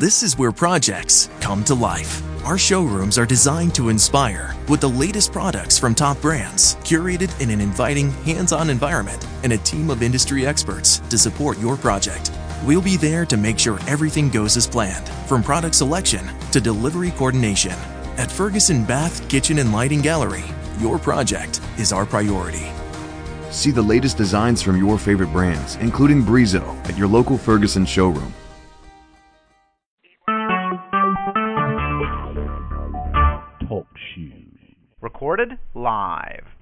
This is where projects come to life. Our showrooms are designed to inspire with the latest products from top brands, curated in an inviting, hands on environment, and a team of industry experts to support your project. We'll be there to make sure everything goes as planned, from product selection to delivery coordination. At Ferguson Bath, Kitchen, and Lighting Gallery, your project is our priority. See the latest designs from your favorite brands, including Brizo, at your local Ferguson showroom. Live.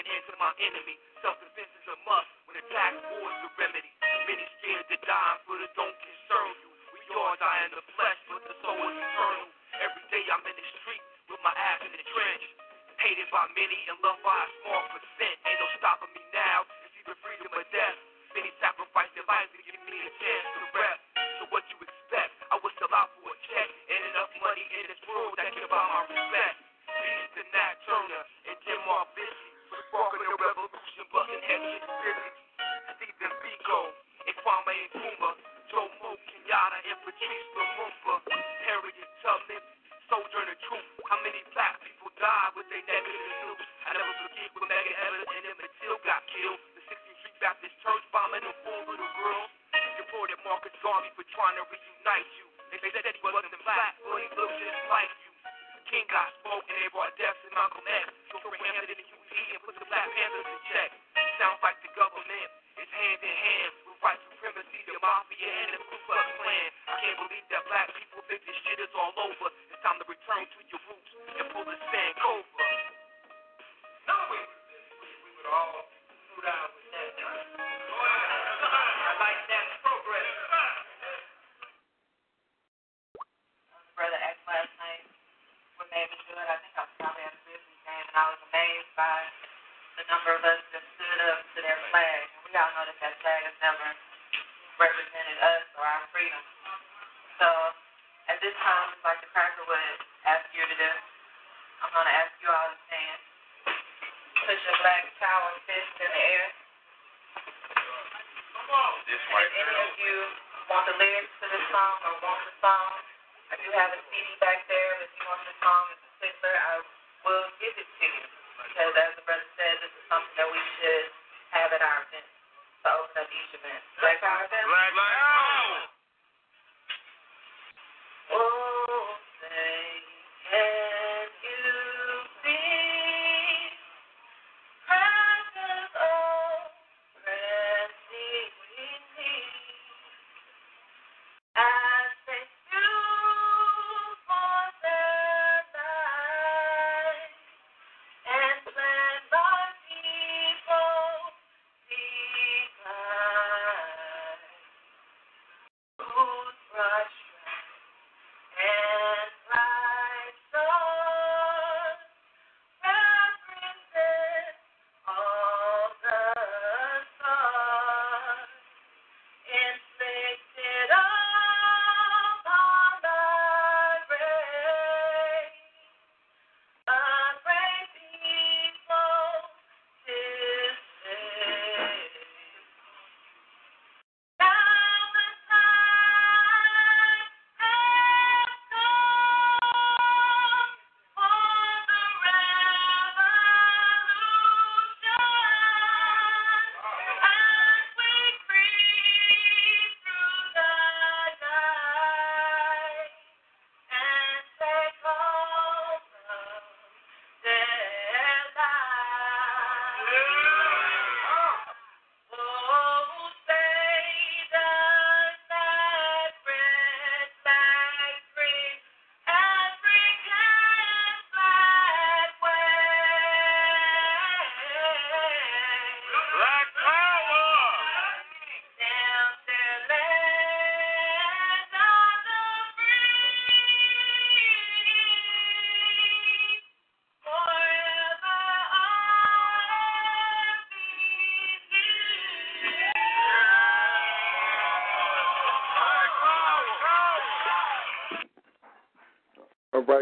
laying hands to my enemy. Self-defense is a must when attack war is the remedy. Many scared to die for the don't concern you. We all die in the flesh, but the soul is eternal. Every day I'm in the street with my ass in the trench. Hated by many and loved by a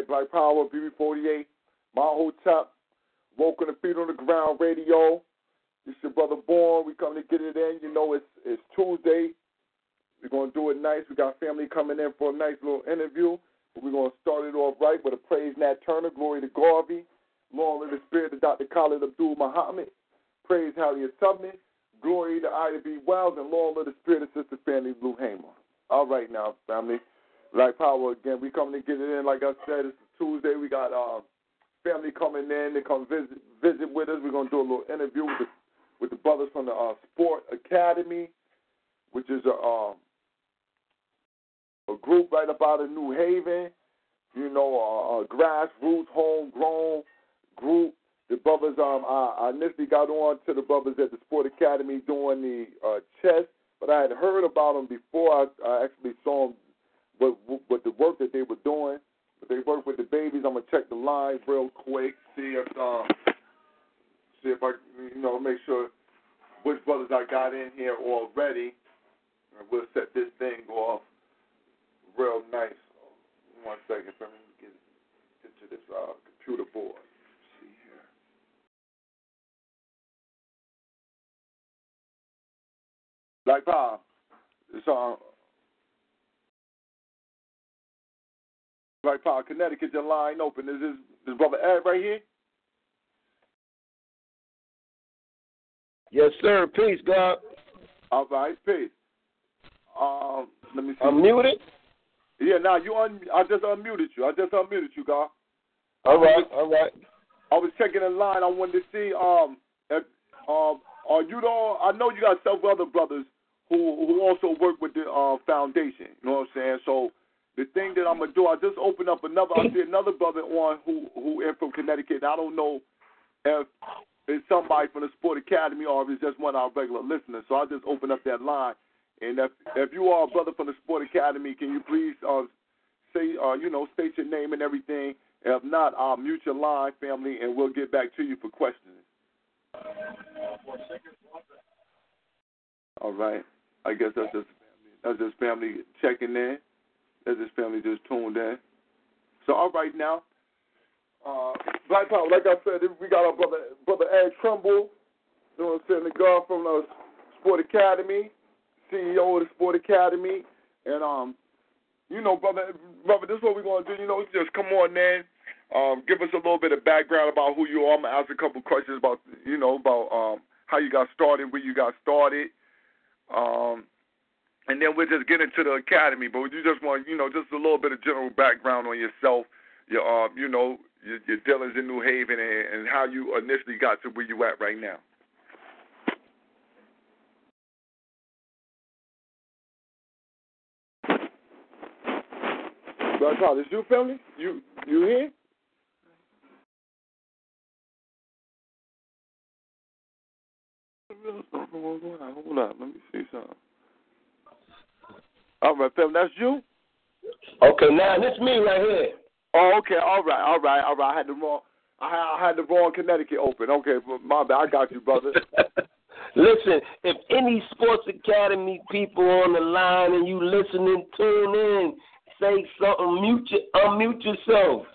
Black Power, BB48, Maho Top, Woke on the Feet on the Ground Radio. It's your brother Born. We coming to get it in. You know, it's it's Tuesday. We're gonna do it nice. We got family coming in for a nice little interview. But we're gonna start it off right with a praise Nat Turner, glory to Garvey, long live the spirit of Dr. Khallid Abdul Muhammad, praise Harriet Tubman, glory to Ida B. Wells, and long live the spirit of Sister Fannie Lou Hamer. All right now, family. Black Power again. We coming to get it in. Like I said, it's Tuesday. We got uh, family coming in. They come visit visit with us. We're gonna do a little interview with the with the brothers from the uh, Sport Academy, which is a um, a group right up out of New Haven. You know, a, a grassroots, homegrown group. The brothers, um, I, I initially got on to the brothers at the Sport Academy doing the uh, chess, but I had heard about them before I, I actually saw them work that they were doing. But they work with the babies. I'm gonna check the line real quick, see if um, see if I you know make sure which brothers I got in here already. We'll set this thing off real nice. One second, let me get get to this uh, computer board. See here. Like Bob, it's on. Right, Paul, Connecticut, your line open. Is this, this brother Ed right here? Yes, sir. Peace, God. All right, peace. Um, let me see. I'm muted. Yeah, now you un. I just unmuted you. I just unmuted you, God. All right, all right. I was checking in line. I wanted to see um if um are you the I know you got several other brothers who who also work with the uh foundation. You know what I'm saying? So the thing that I'm gonna do, I just opened up another. I see another brother on who who is from Connecticut. I don't know if it's somebody from the Sport Academy or if it's just one of our regular listeners. So I just opened up that line. And if if you are a brother from the Sport Academy, can you please uh say uh you know state your name and everything. If not, I'll mute your line, family, and we'll get back to you for questions. All right. I guess that's just that's just family checking in. That's just family just tuned in. So all right now, uh, Black Power, like I said, we got our brother brother Ed Trumbull, you know what I'm saying, the guy from the Sport Academy, CEO of the Sport Academy, and um, you know, brother, brother, this is what we're gonna do. You know, just come on, man. Um, give us a little bit of background about who you are. I'm gonna ask a couple questions about, you know, about um how you got started, where you got started, um, and then we'll just get into the academy. But you just want, you know, just a little bit of general background on yourself, your, uh, you know, your, your dealings in New Haven, and, and how you initially got to where you at right now. Black Power, this you family? You you here? Hold on, let me see something. All right, family, that's you. Okay, now this me right here. Oh, okay, all right, all right, all right. I had the wrong, I had, I had the wrong Connecticut open. Okay, my bad. I got you, brother. Listen, if any Sports Academy people on the line and you listening, tune in, say something, mute your, unmute yourself.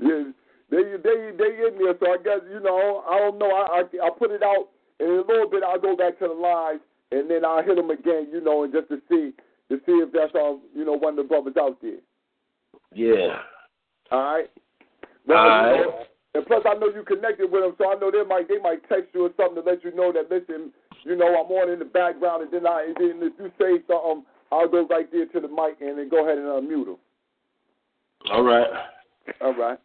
Yeah, they they they in there. So I guess you know I don't know. I I, I put it out and in a little bit. I'll go back to the live and then I'll hit them again. You know, and just to see to see if that's um you know one of the brothers out there. Yeah. All right. All right. You know, and plus, I know you connected with them, so I know they might they might text you or something to let you know that listen, you know, I'm on in the background, and then I and then if you say something, I'll go right there to the mic and then go ahead and unmute them. All right. All right.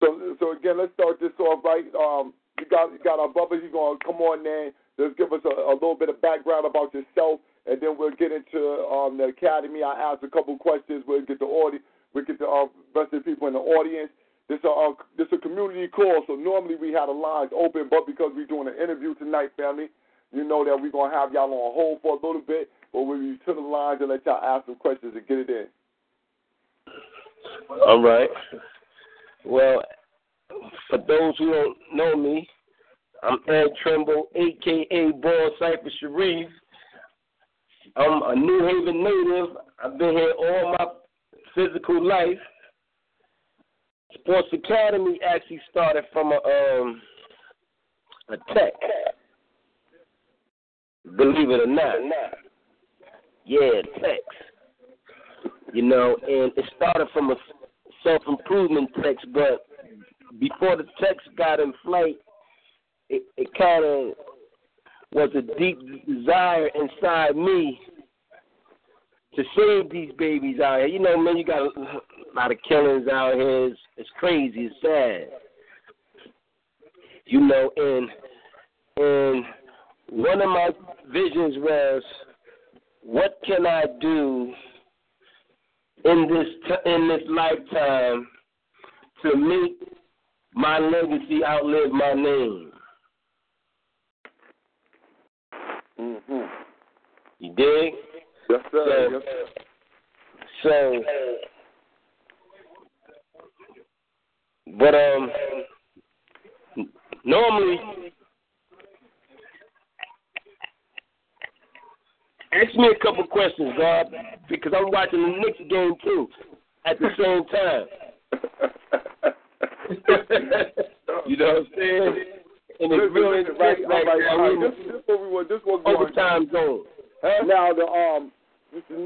So so again, let's start this off right. Um, you got you got our brothers. You gonna come on there. Just give us a, a little bit of background about yourself, and then we'll get into um, the academy. I ask a couple questions. We'll get the audience. We get the uh, rest of the people in the audience. This a uh, this a community call, so normally we have the lines open, but because we're doing an interview tonight, family, you know that we're gonna have y'all on hold for a little bit, but we'll be to the lines and let y'all ask some questions and get it in. All right. Well, for those who don't know me, I'm Ed Trimble, aka Born Cypher Sharif. I'm a New Haven native. I've been here all my physical life. Sports Academy actually started from a um a tech. Believe it or not. Yeah, text. You know, and it started from a self improvement text, but before the text got in flight, it, it kind of was a deep desire inside me to save these babies out here. You know, man, you got a lot of killings out here. It's, it's crazy. It's sad. You know, and and one of my visions was, what can I do in this t- in this lifetime to make my legacy outlive my name? Mm-hmm. You dig? Yes, sir. So- yes, sir. So, but um, normally, ask me a couple questions, God, because I'm watching the Knicks game too at the same time. you know what I'm saying? And it's Listen, real listen, right, intense, all like, right, right. I'm This, this what we want. This what we over want. time zone. Huh? Now the um,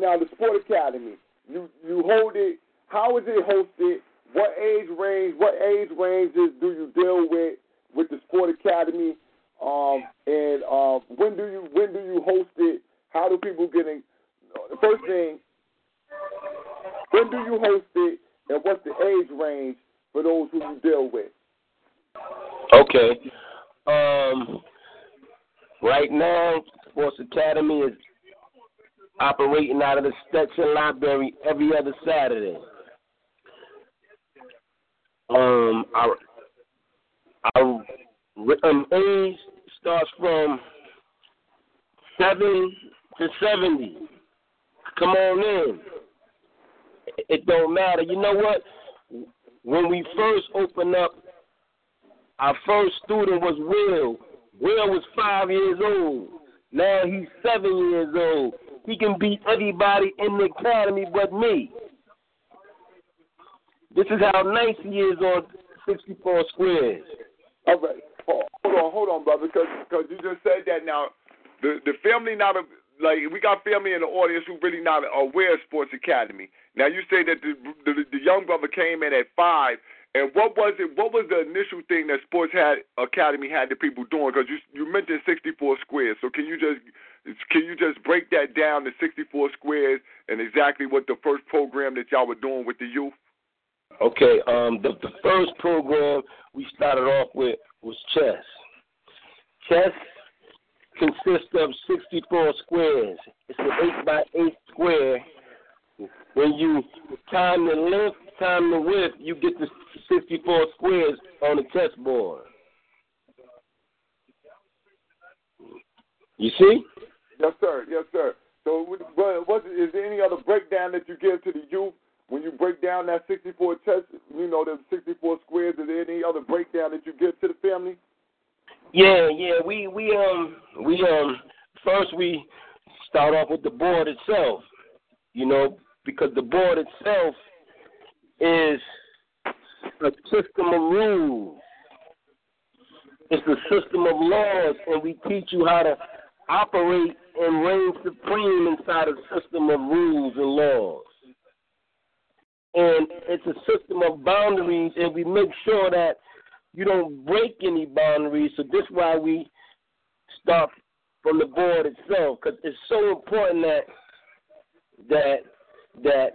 now the Sport Academy. You you hold it. How is it hosted? What age range? What age ranges do you deal with with the Sport Academy? Um, and um, when do you when do you host it? How do people get in? The first thing, when do you host it? And what's the age range for those who you deal with? Okay. Um, right now, Sports Academy is operating out of the Stetson Library every other Saturday. Um, our our um, age starts from seven to seventy. Come on in. It don't matter. You know what? When we first opened up our first student was Will. Will was five years old. Now he's seven years old. He can beat everybody in the academy but me. This is how nice he is on 64 squares. All right. Hold on, hold on, brother, because because you just said that now. The the family not a, like we got family in the audience who really not aware of Sports Academy. Now you say that the, the the young brother came in at five, and what was it? What was the initial thing that Sports had Academy had the people doing? Because you you mentioned 64 squares, so can you just can you just break that down to 64 squares and exactly what the first program that y'all were doing with the youth? Okay, um, the, the first program we started off with was chess. Chess consists of 64 squares. It's an 8 by 8 square. When you time the length, time the width, you get the 64 squares on the chessboard. You see? Yes, sir. Yes, sir. So, what, is there any other breakdown that you give to the youth when you break down that 64 chess? You know, the 64 squares. Is there any other breakdown that you give to the family? Yeah, yeah. We we um we um first we start off with the board itself. You know, because the board itself is a system of rules. It's a system of laws, and we teach you how to operate and reign supreme inside a system of rules and laws. And it's a system of boundaries, and we make sure that you don't break any boundaries. So this is why we start from the board itself, because it's so important that that that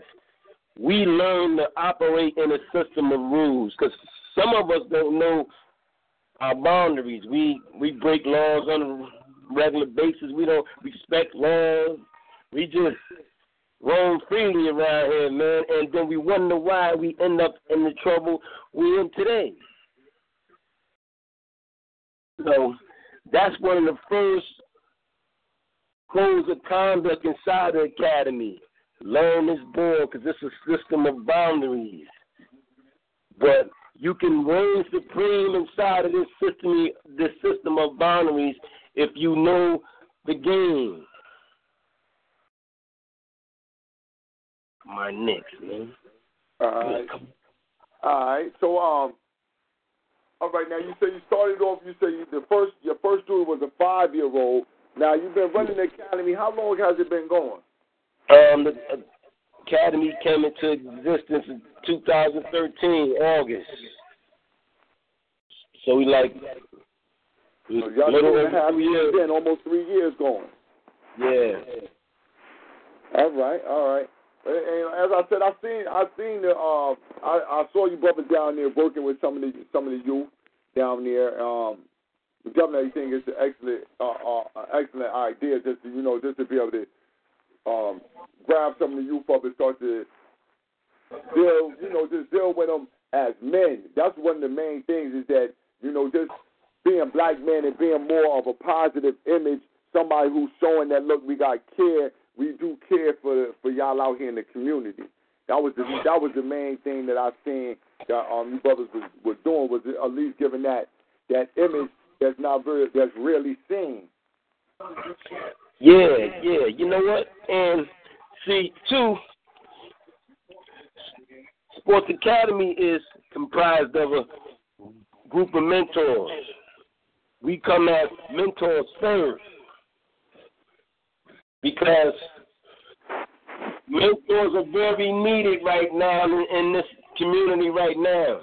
we learn to operate in a system of rules. Because some of us don't know our boundaries. We we break laws on a regular basis. We don't respect laws. We just roam freely around here, man, and then we wonder why we end up in the trouble we're in today. So that's one of the first codes of conduct inside the academy. Learn this board because it's a system of boundaries. But you can reign supreme inside of this system, this system of boundaries, if you know the game. My Knicks, man. All right. All right. So, um, all right. Now you say you started off. You say you, the first your first student was a five year old. Now you've been running the academy. How long has it been going? Um, the academy came into existence in 2013, August. So we like so y'all little a half years in, almost three years going. Yeah. All right, all right. And, and as I said, I seen I seen the uh, I, I saw you brother down there working with some of the some of the youth down there. Um, the governor, I think it's an excellent uh, uh, excellent idea just to you know just to be able to um, grab some of the youth up and start to deal you know just deal with them as men. That's one of the main things is that you know just being black men and being more of a positive image, somebody who's showing that look we got care we do care for for y'all out here in the community. That was the that was the main thing that I seen that um you brothers was, was doing was at least giving that that image that's not very that's rarely seen. Yeah, yeah. You know what? And see, two, Sports Academy is comprised of a group of mentors. We come as mentors first because mentors are very needed right now in, in this community right now.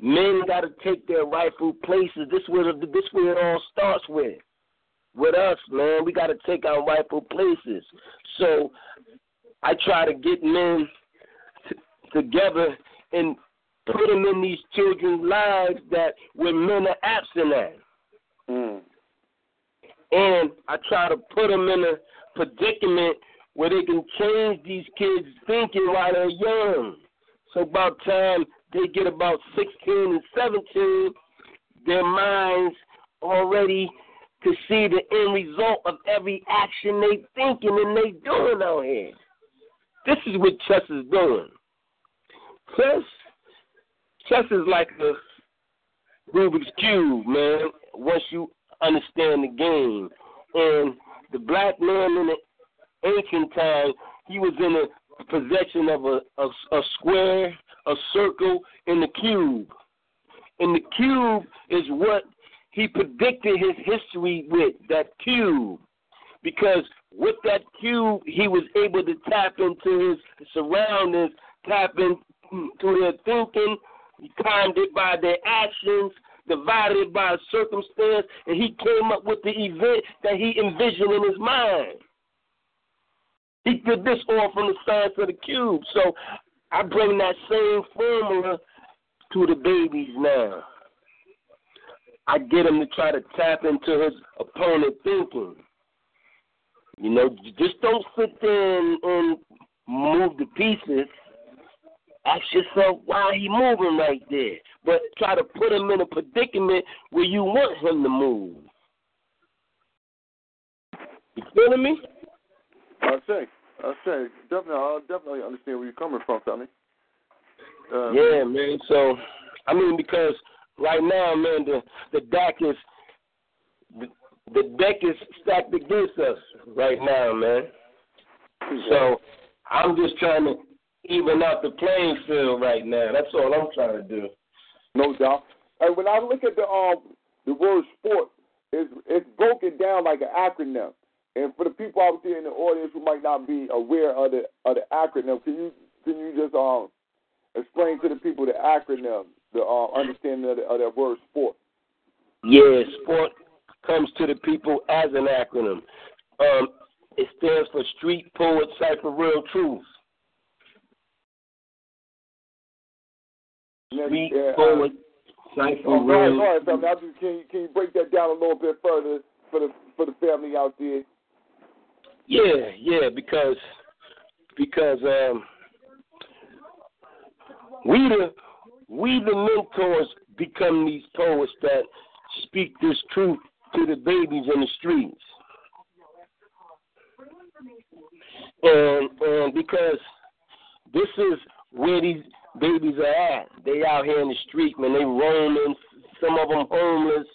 Men got to take their rightful places. This where this where it all starts with. With us, man, we got to take our rightful places. So I try to get men t- together and put them in these children's lives that where men are absent at. Mm. And I try to put them in a predicament where they can change these kids' thinking while they're young. So about time they get about 16 and 17, their minds already to see the end result of every action they thinking and they doing out here. This is what chess is doing. Chess, chess is like the Rubik's cube, man. Once you understand the game, and the black man in the ancient time, he was in the possession of a, a, a square, a circle and a cube. And the cube is what he predicted his history with, that cube. Because with that cube, he was able to tap into his surroundings, tap into their thinking, timed it by their actions, divided by circumstance, and he came up with the event that he envisioned in his mind. He did this all from the science of the cube. So I bring that same formula to the babies now. I get him to try to tap into his opponent thinking. You know, just don't sit there and, and move the pieces. Ask yourself why he moving right there, but try to put him in a predicament where you want him to move. You feeling me? I say, I say, definitely, I definitely understand where you're coming from, Tommy. Uh, Yeah, man. So, I mean, because right now, man, the the deck is the, the deck is stacked against us right now, man. So, I'm just trying to even out the playing field right now. That's all I'm trying to do. No doubt. And when I look at the um the word sport, it's it's broken down like an acronym. And for the people out there in the audience who might not be aware of the of the acronym, can you can you just um explain to the people the acronym, the uh, understanding of, the, of that word sport? Yeah, sport comes to the people as an acronym. Um, it stands for Street Poet Cipher Real Truth. Street yeah, uh, Poet Cipher Oh, Real go ahead, family. Just, can, you, can you break that down a little bit further for the for the family out there? Yeah, yeah, because because um we the we the mentors become these poets that speak this truth to the babies in the streets. And and because this is where these babies are at. They out here in the street, man. They roaming. Some of them homeless.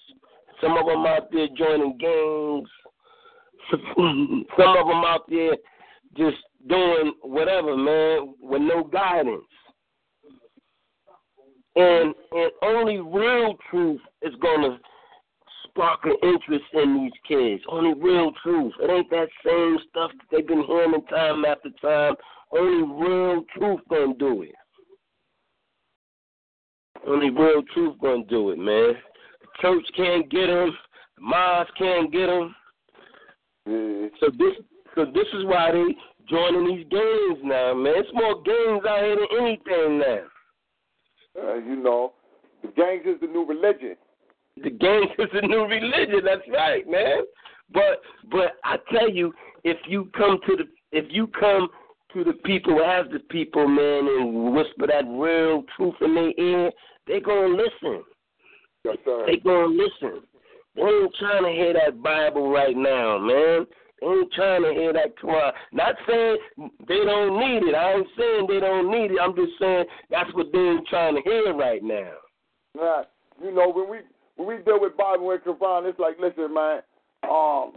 Some of them out there joining gangs. Some of them out there just doing whatever, man, with no guidance. And and only real truth is gonna spark an interest in these kids. Only real truth. It ain't that same stuff that they've been hearing time after time. Only real truth gonna do it. Only real truth gonna do it, man. The church can't get them. The mosque can't get them. Yeah. Mm, so this, so this is why they joining these gangs now, man. It's more gangs out here than anything now. Uh, you know, the gangs is the new religion. The gangs is the new religion. That's right, man. But but I tell you, if you come to the if you come to the people as the people, man, and whisper that real truth in their ear, they gonna listen. Yes, sir. They gonna listen. They ain't trying to hear that Bible right now, man. Ain't trying to hear that Quran. Not saying they don't need it. I ain't saying they don't need it. I'm just saying that's what they ain't trying to hear right now. Nah, you know, when we when we deal with Bible and Quran, it's like, listen, man, um,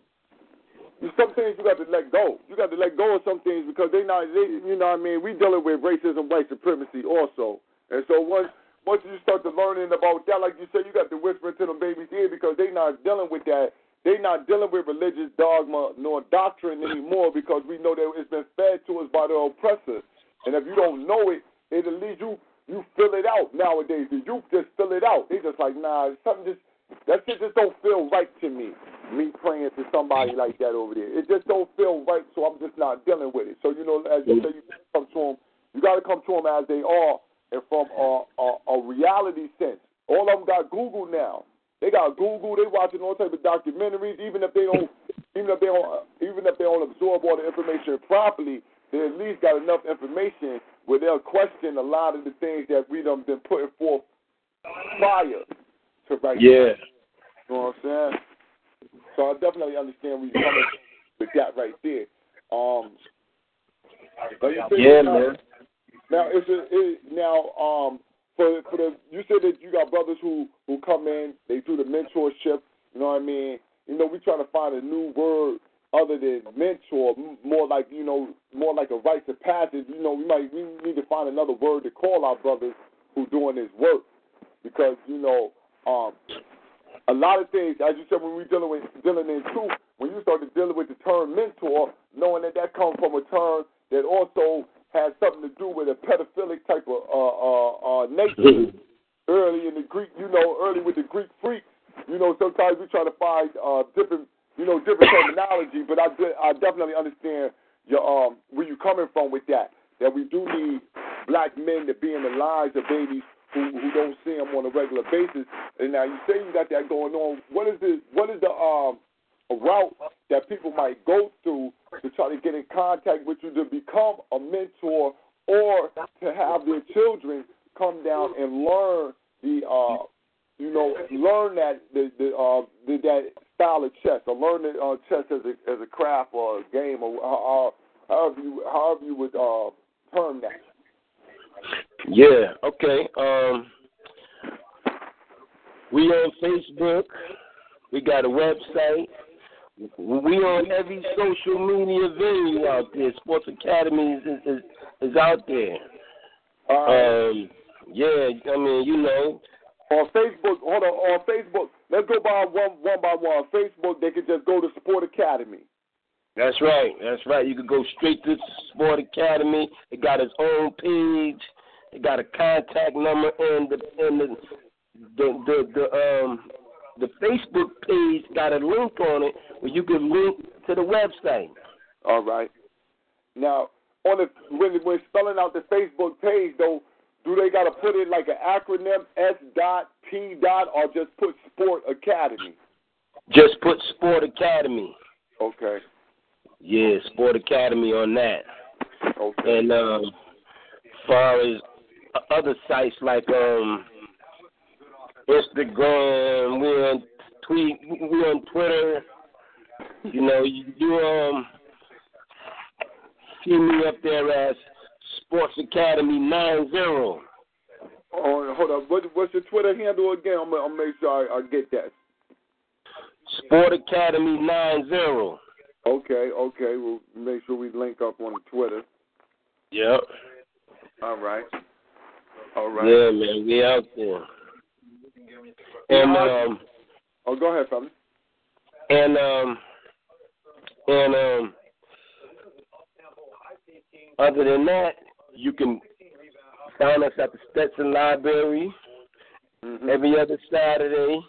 some things you got to let go. You got to let go of some things because they not, they, you know, what I mean, we dealing with racism, white supremacy also, and so once once you start to learning about that, like you said, you got to whisper to them babies ear because they not dealing with that. They not dealing with religious dogma nor doctrine anymore because we know that it's been fed to us by the oppressor. And if you don't know it, it at least you you fill it out nowadays. The youth just fill it out. They just like, nah, something just that shit just don't feel right to me. Me praying to somebody like that over there, it just don't feel right. So I'm just not dealing with it. So you know, as you say, you come to them. You got to come to them as they are, and from a, a, a reality sense. All of them got Google now. They got Google. They watching all type of documentaries. Even if they don't, even if they don't, even if they don't absorb all the information properly, they at least got enough information where they'll question a lot of the things that we done been putting forth prior to right now. Yeah. You know what I'm saying? So I definitely understand where you're coming with that right there. Um, now Yeah, man. Now, is it, it now um for for the you said that you got brothers who who come in, they do the mentorship. You know what I mean? You know, we trying to find a new word other than mentor, more like you know, more like a rite of passage. You know, we might we need to find another word to call our brothers who doing this work because you know, um, a lot of things, as you said, when we dealing with dealing in truth, when you start to dealing with the term mentor, knowing that that comes from a term that also has something to do with a pedophilic type of uh, uh, uh, nature. early in the Greek, you know, early with the Greek freaks, you know, sometimes we try to find uh, different, you know, different terminology. But I, de- I definitely understand your um where you're coming from with that. That we do need black men to be in the lives of babies who who don't see them on a regular basis. And now you say you got that going on. What is the what is the um route that people might go through to try to get in contact with you to become a mentor or to have their children come down and learn the uh you know learn that the the uh the, that style of chess or learn the uh, chess as a as a craft or a game or uh, however you however you would uh term that. Yeah, okay. Um we on Facebook. We got a website. We on every social media venue out there. Sports Academy is is, is, is out there. Uh, Um yeah, I mean, you know, on Facebook, hold on, on Facebook, let's go by one one by one. On Facebook, they can just go to Sport Academy. That's right. That's right. You could go straight to Sport Academy. It got its own page. It got a contact number and the and the the the, the um the Facebook page got a link on it where you can link to the website. All right. Now, on the when when spelling out the Facebook page though, do they got to put in like an acronym S dot P dot or just put Sport Academy? Just put Sport Academy. Okay. Yeah, Sport Academy on that. Okay. And um, as far as other sites like um, Instagram, we're on tweet, we're on Twitter. You know, you do um, see me up there as Sports Academy nine zero. Oh, hold on. What, what's your Twitter handle again? I'm gonna, I'll make sure I, I get that. Sport Academy nine zero. Okay. Okay. We'll make sure we link up on Twitter. Yep. All right. All right. Yeah, man, we out there. And um, Oh, go ahead, family. and um, and um, other than that, you can find us at the Stetson Library Mm-hmm. every other Saturday.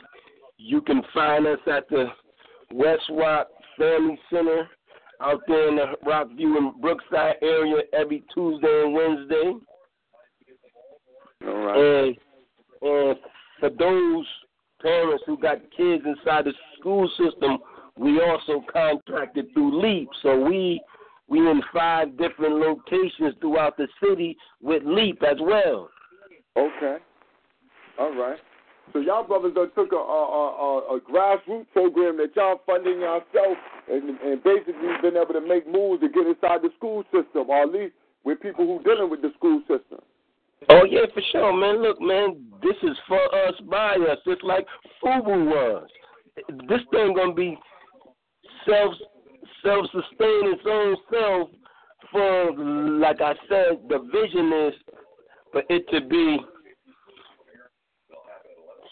You can find us at the West Rock Family Center out there in the Rockview and Brookside area every Tuesday and Wednesday. All right. And and for those parents who got kids inside the school system, we also contracted through LEAP. So we we in five different locations throughout the city with LEAP as well. Okay. All right. So y'all brothers done took a, a, a, a grassroots program that y'all funding yourself and, and basically been able to make moves to get inside the school system, or at least with people who dealing with the school system. Oh yeah, for sure, man. Look, man, this is for us by us, It's like Fubu was. This thing gonna be self self sustain its own self for like I said, the vision is for it to be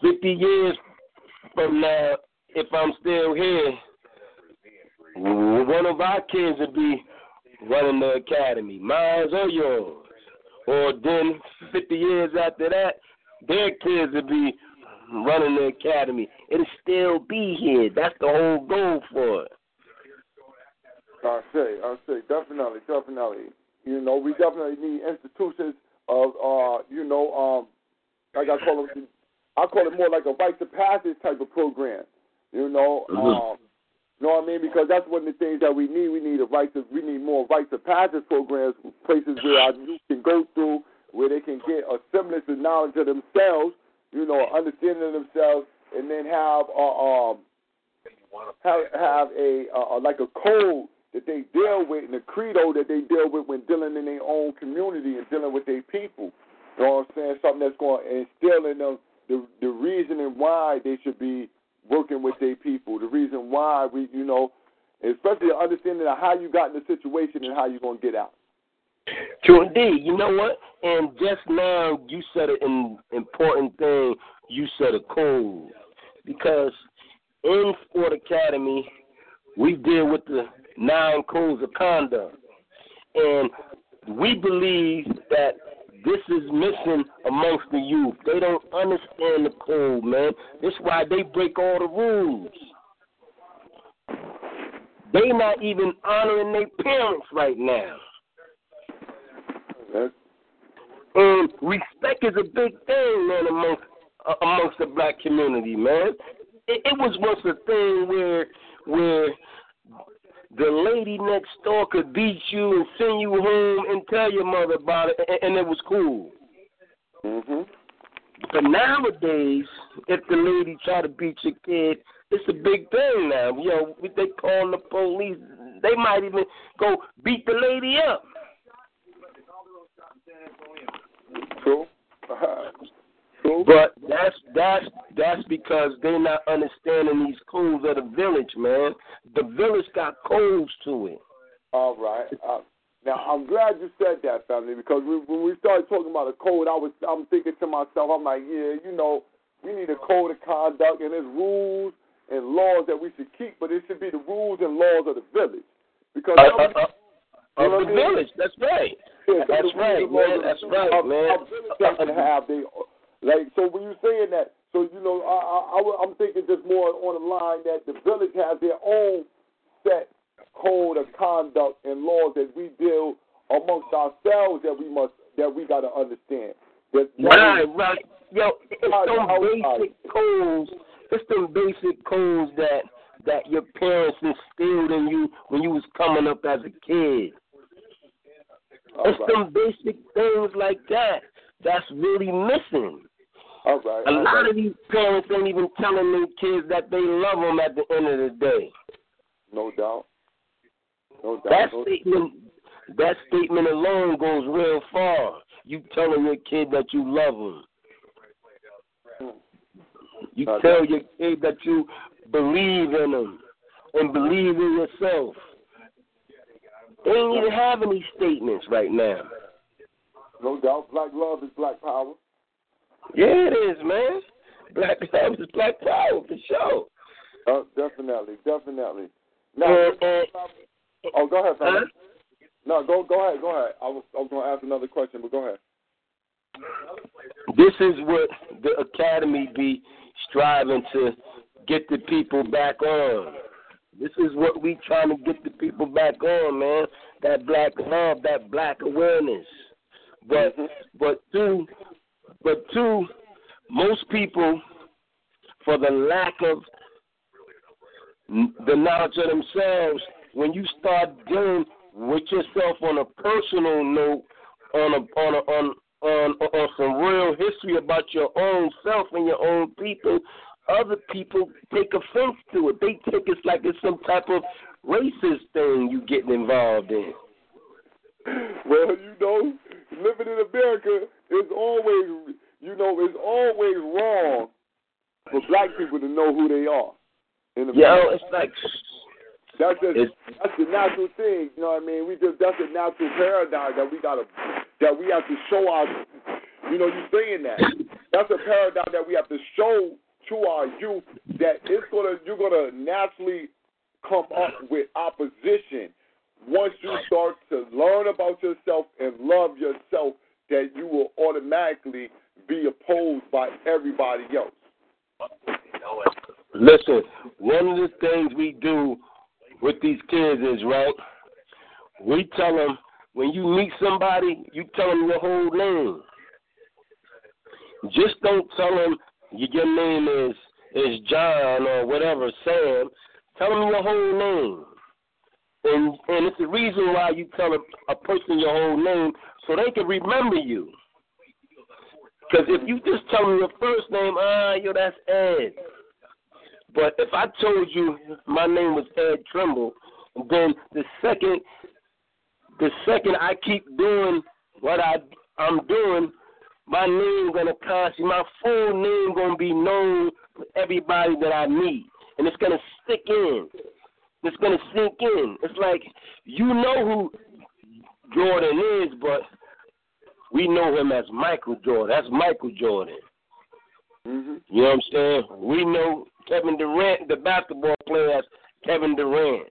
fifty years from now, if I'm still here, one of our kids would be running the academy, mine or yours. Or then 50 years after that, their kids would be running the academy. It'll still be here. That's the whole goal for it. I say, I say, definitely, definitely. You know, we definitely need institutions of, uh, you know, um, like I call them, I call it more like a right to passage type of program. You know, Mhm. um, you know what I mean? Because that's one of the things that we need. We need a right to, we need more right to passage programs, places where our youth can go through, where they can get a semblance of knowledge of themselves, you know, understanding of themselves, and then have, uh, um, have have a uh, like a code that they deal with and the credo that they deal with when dealing in their own community and dealing with their people. You know what I'm saying? Something that's going to instill in them the the reason and why they should be working with their people. The reason why we, you know, especially understanding of how you got in the situation and how you're gonna get out. True indeed. You know what? And just now you said an important thing. You said a code because in Sport Academy we deal with the nine codes of conduct, and we believe that this is missing amongst the youth. They don't understand the code, man. That's why they break all the rules. They not even honoring their parents right now. And respect is a big thing, man, amongst uh, amongst the black community, man. It, it was once a thing where where the lady next door could beat you and send you home and tell your mother about it, and, and it was cool. Mhm. But nowadays, if the lady try to beat your kid, it's a big thing now. You know, they call the police. They might even go beat the lady up. True. True. But that's that's that's because they're not understanding these codes of the village, man. The village got codes to it. All right. Uh, now I'm glad you said that, family, because we, when we started talking about a code, I was I'm thinking to myself, I'm like, yeah, you know, we need a code of conduct and there's rules and laws that we should keep, but it should be the rules and laws of the village. Because Uh, uh, uh, of the village, that's right. Yeah, That's rules right, man. That's right, man. Our village has to have they like so when you're saying that, so you know, I, I, I I'm thinking just more on the line that the village has their own set code of conduct and laws that we deal amongst ourselves that we must that we got to understand. That, that Right, right. Yo, it's outside. basic codes. It's them basic codes that that your parents instilled in you when you was coming up as a kid. It's right, some basic things like that that's really missing. All right, A all lot right. of these parents ain't even telling their kids that they love them at the end of the day. no doubt, no doubt. That no- statement, that statement alone goes real far. You telling your kid that you love them. You Uh, tell your kid that you believe in them and believe in yourself. They ain't even have any statements right now. no doubt. Black love is black power. Yeah, it is, man. Black love is black power for sure. Uh, definitely, definitely. Now, uh, And, uh, and, oh, go ahead, huh? No, go go ahead, go ahead. I was I was gonna ask another question, but go ahead. This is what the academy be striving to get the people back on. This is what we trying to get the people back on, man. That black love, that black awareness. But mm-hmm. but two but two, most people for the lack of the knowledge of themselves, when you start dealing with yourself on a personal note, on a on a on on on some real history about your own self and your own people, other people take offense to it. They take it like it's some type of racist thing you getting involved in. Well, you know, living in America is always, you know, it's always wrong for black people to know who they are. In. Yo, it's like That's just It's- that's the natural thing. You know what I mean? We just that's a natural paradigm that we gotta that we have to show our. You know, you saying that that's a paradigm that we have to show to our youth that it's gonna you're gonna naturally come up with opposition once you start to learn about yourself and love yourself. That you will automatically be opposed by everybody else. Listen, one of the things we do with these kids is right. We tell them when you meet somebody, you tell them your whole name. Just don't tell them your name is is John or whatever, Sam. Tell them your whole name. And and it's the reason why you tell a, a person your whole name so they can remember you. Because if you just tell them your first name, ah, yo, that's Ed. But if I told you my name was Ed Trimble, then the second the second I keep doing what I I'm doing, my name gonna constantly my full name gonna be known to everybody that I meet. And it's gonna stick in. It's gonna sink in. It's like you know who Jordan is, but we know him as Michael Jordan. That's Michael Jordan. hmm You know what I'm saying? We know Kevin Durant, the basketball player, as Kevin Durant.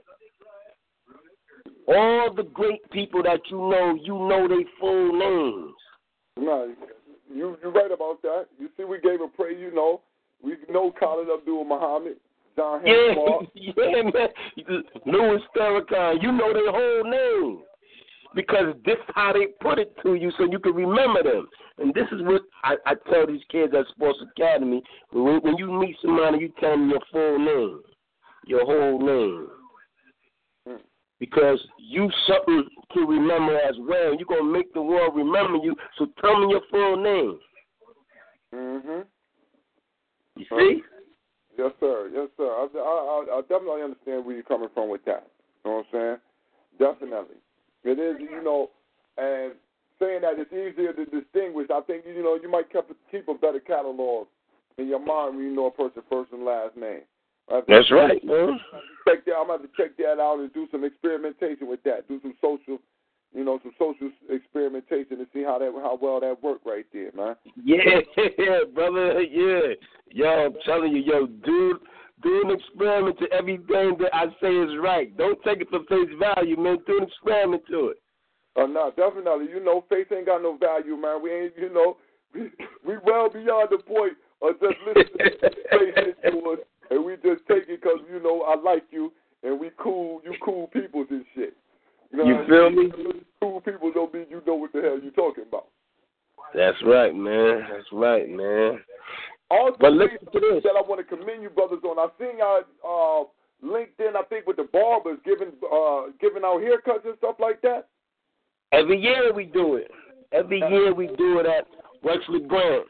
All the great people that you know, you know their full names. No, you you're right about that. You see, we gave a praise. You know, we know Khallid Abdul Muhammad, John Yeah, Henry yeah, man. Louis Farrakhan, you know their whole name. Because this is how they put it to you so you can remember them. And this is what I, I tell these kids at Sports Academy. When, when you meet somebody, you tell them your full name, your whole name. Because you something to remember as well. You're going to make the world remember you. So tell me your full name. hmm You see? Yes, sir. Yes, sir. I, I, I, I definitely understand where you're coming from with that. You know what I'm saying? Definitely. It is, you know, and saying that it's easier to distinguish. I think, you know, you might keep, keep a better catalog in your mind when you know a person's first and last name. That's right, man. check that. I'm gonna have to check that out and do some experimentation with that. Do some social, you know, some social experimentation to see how that how well that worked right there, man. Yeah, yeah, brother. Yeah, yo, I'm telling you, yo, do do an experiment to everything that I say is right. Don't take it for face value, man. Do an experiment to it. Oh no, definitely. You know, faith ain't got no value, man. We ain't, you know, we we well beyond the point of just listening to faith to us, and we just take it because you know I like you, and we cool, you cool peoples and shit. You, know You what I feel mean? me? Cool people don't mean you know what the hell you talking about. That's right, man. That's right, man. Also, But listen to this. that I want to commend you brothers on. I seen y'all uh, LinkedIn, I think, with the barbers giving uh, giving out haircuts and stuff like that. Every year we do it. Every year we do it at Wexler Grant.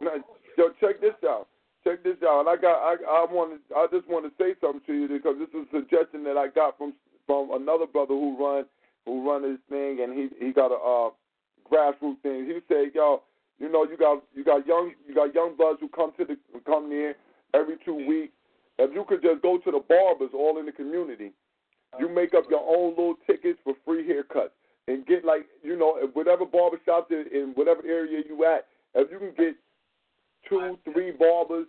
Now, yo, check this out. Check this out. And I got I I want to I just want to say something to you because this is a suggestion that I got from from another brother who run who run this thing and he he got a uh, grassroots thing. He said, yo, you know, you got you got young you got young buds who come to the come in every two weeks. If you could just go to the barbers all in the community, you make up your own little tickets for free haircuts and get like you know whatever barbershop in, in whatever area you at. If you can get two, three barbers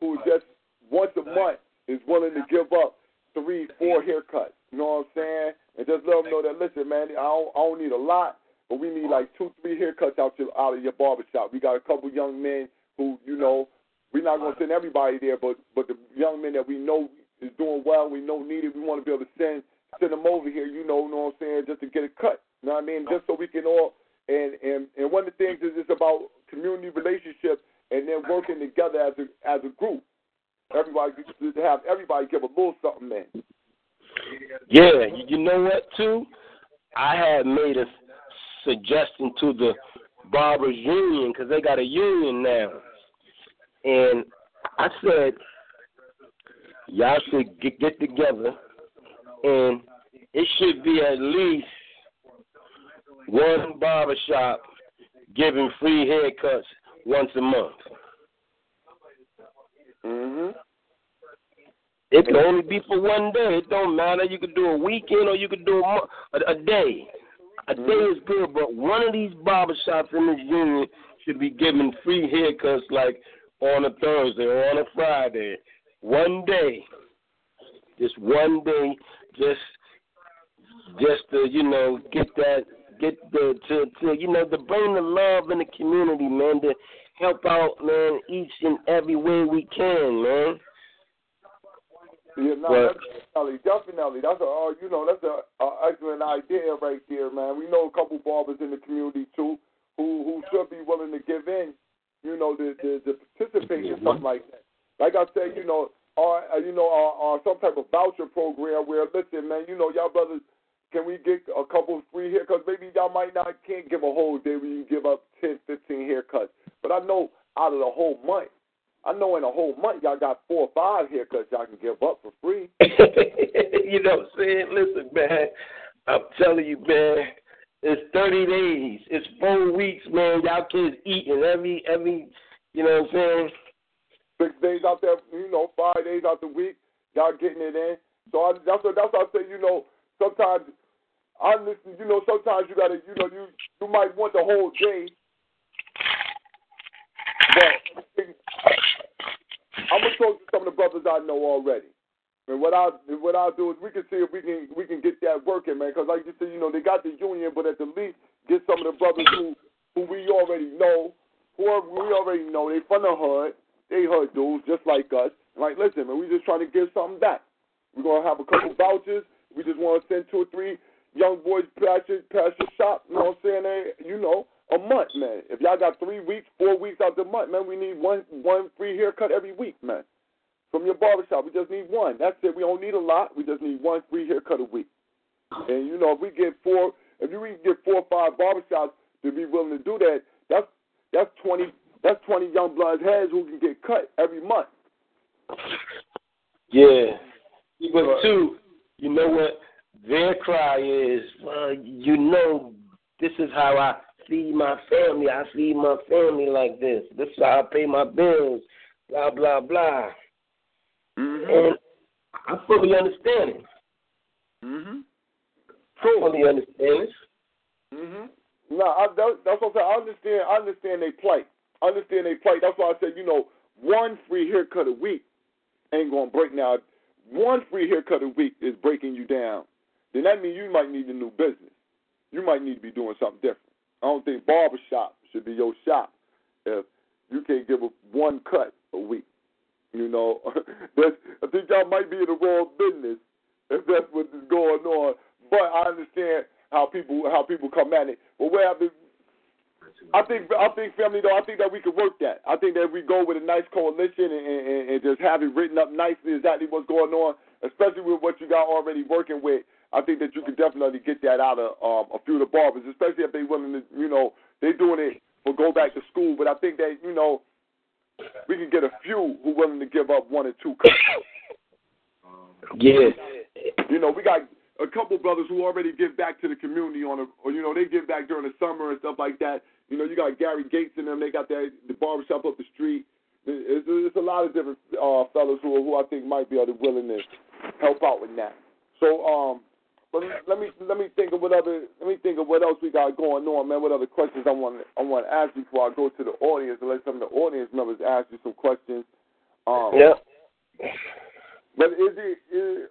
who just once a month is willing to give up three, four haircuts. You know what I'm saying? And just let them know that listen, man, I don't, I don't need a lot, but we need like two, three haircuts out your out of your barbershop. We got a couple young men who, you know, we're not gonna send everybody there, but but the young men that we know is doing well, we know needed, we want to be able to send send them over here. You know, you know what I'm saying, just to get a cut. You know what I mean? Just so we can all and and and one of the things is it's about community relationships and then working together as a as a group. Everybody to have everybody give a little something in. Yeah, you know what too? I had made a suggestion to the barbers union because they got a union now, and I said y'all should get, get together, and it should be at least one barbershop giving free haircuts once a month. Mhm. It can only be for one day. It don't matter. You could do a weekend or you could do a, a, a day. A day is good, but one of these barbershops in this union should be giving free haircuts like on a Thursday or on a Friday. One day. Just one day, just just to, you know, get that get the to, to you know, to bring the love in the community, man, to help out, man, each and every way we can, man. Yeah, no, But- definitely, definitely. That's a, uh, you know, that's a, a excellent idea right there, man. We know a couple barbers in the community too, who who should be willing to give in, you know, to to, to participate in something like that. Like I said, you know, or uh, you know, or, or some type of voucher program where, listen, man, you know, y'all brothers, can we get a couple free haircuts? Maybe y'all might not can't give a whole day where you give up ten, fifteen haircuts, but I know out of the whole month. I know in a whole month y'all got four or five haircuts y'all can give up for free. you know what I'm saying? Listen, man, I'm telling you, man, it's 30 days. It's four weeks, man. Y'all kids eating every, every, you know what I'm saying? Six days out there, you know, five days out the week, y'all getting it in. So I, that's what that's what I say. You know, sometimes I listen. You know, sometimes you gotta. You know, you you might want the whole day, but To some of the brothers I know already. And what I what I'll do is we can see if we can we can get that working, man. Because like you said, you know, they got the union, but at the least get some of the brothers who who we already know, who are, we already know they from the hood, they hood dudes just like us. Like, listen, man, we just trying to give something back. We're gonna have a couple vouchers. We just want to send two or three young boys past your past your shop. You know what I'm saying? They, you know, a month, man. If y'all got three weeks, four weeks out the month, man, we need one one free haircut every week, man. From your barbershop, we just need one. That's it. We don't need a lot. We just need one free haircut a week. And you know, if we get four, if you can get four or five barbershops to be willing to do that, that's that's twenty that's twenty young bloods heads who can get cut every month. Yeah. But two, you know what their cry is? Well, you know, this is how I feed my family. I feed my family like this. This is how I pay my bills. Blah blah blah. Mm-hmm. And I fully understand it. Mm-hmm. I fully understand it. Mhm. No, I, that, that's what I'm saying. I understand. I understand they plight. I understand they plight. That's why I said, you know, one free haircut a week ain't gonna break. Now, one free haircut a week is breaking you down. Then that means you might need a new business. You might need to be doing something different. I don't think barbershop should be your shop if you can't give a one cut a week. You know, that's, I think y'all might be in the wrong business if that's what is going on. But I understand how people how people come at it. But where I, I think I think family though I think that we could work that. I think that we go with a nice coalition and, and, and just have it written up nicely exactly what's going on, especially with what you got already working with. I think that you could definitely get that out of um, a few of the barbers, especially if they willing to, you know, they're doing it for go back to school. But I think that you know we can get a few who willing to give up one or two cuts. Yeah. You know, we got a couple brothers who already give back to the community on a, or you know, they give back during the summer and stuff like that. You know, you got Gary Gates and them. They got that the barbershop up the street. It's, it's a lot of different uh, fellows who who I think might be able to willing to help out with that. So, um, but let me let me think of what other let me think of what else we got going on, man. What other questions I want I want to ask you before I go to the audience and let some of the audience members ask you some questions. Um, Yeah. But is it is,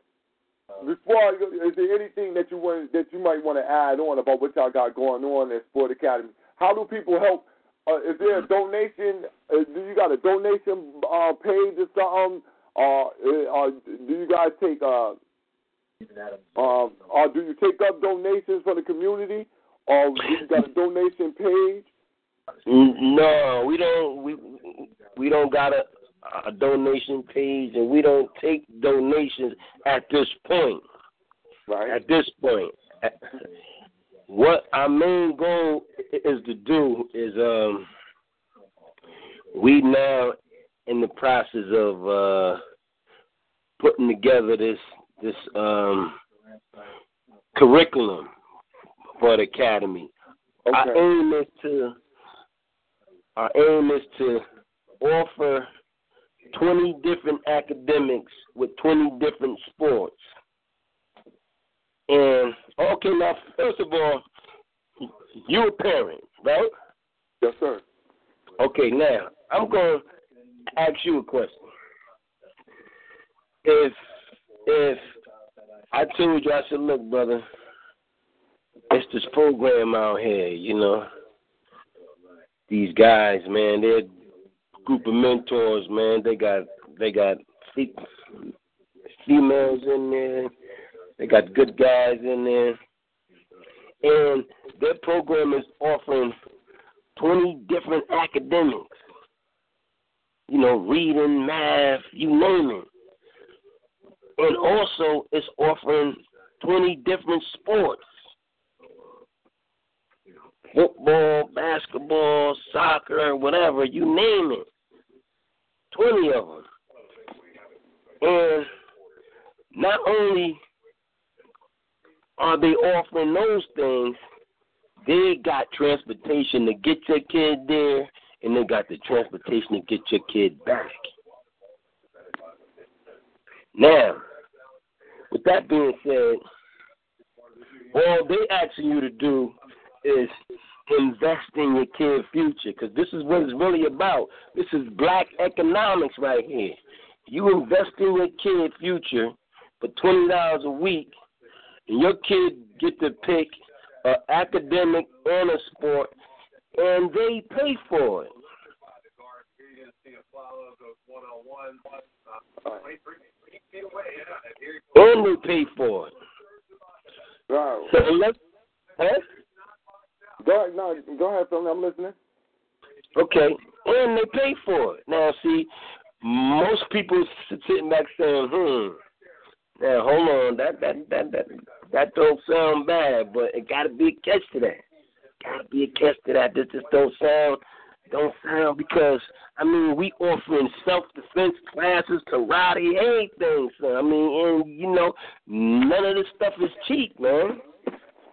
before I go, is there anything that you want that you might want to add on about what y'all got going on at Sport Academy? How do people help? Uh, is there a donation? Uh, do you got a donation uh, page or something? Uh, uh, do you guys take uh, um, or do you take up donations from the community, or you got a donation page? No, we don't. We we don't got a, a donation page, and we don't take donations at this point. Right. At this point, what our main goal is to do is um, we now in the process of uh, putting together this this um, curriculum for the academy. Our aim is to our aim is to offer 20 different academics with 20 different sports. And okay, now first of all, you're a parent, right? Yes, sir. Okay, now I'm going to ask you a question. If if I told you, I said, look, brother, it's this program out here, you know. These guys, man, they're a group of mentors, man. They got they got females in there. They got good guys in there. And their program is offering 20 different academics. You know, reading, math, you name it. And also, it's offering 20 different sports football, basketball, soccer, whatever, you name it. 20 of them. And not only are they offering those things, they got transportation to get your kid there, and they got the transportation to get your kid back. Now, with that being said, all they asking you to do is invest in your kid's future because this is what it's really about. This is black economics right here. You invest in your kid's future for twenty dollars a week, and your kid get to pick an academic and a sport, and they pay for it. And they pay for it. Right. So let's, huh? Go ahead, no, go ahead, Phil. I'm listening. Okay, and they pay for it. Now, see, most people sitting back saying, "Hmm." Now, hold on, that that that that that don't sound bad, but it got to be a catch to that. Got to be a catch to that. This just don't sound don't sound because I mean we offering self defense classes, karate, anything. So I mean, and you know, none of this stuff is cheap, man.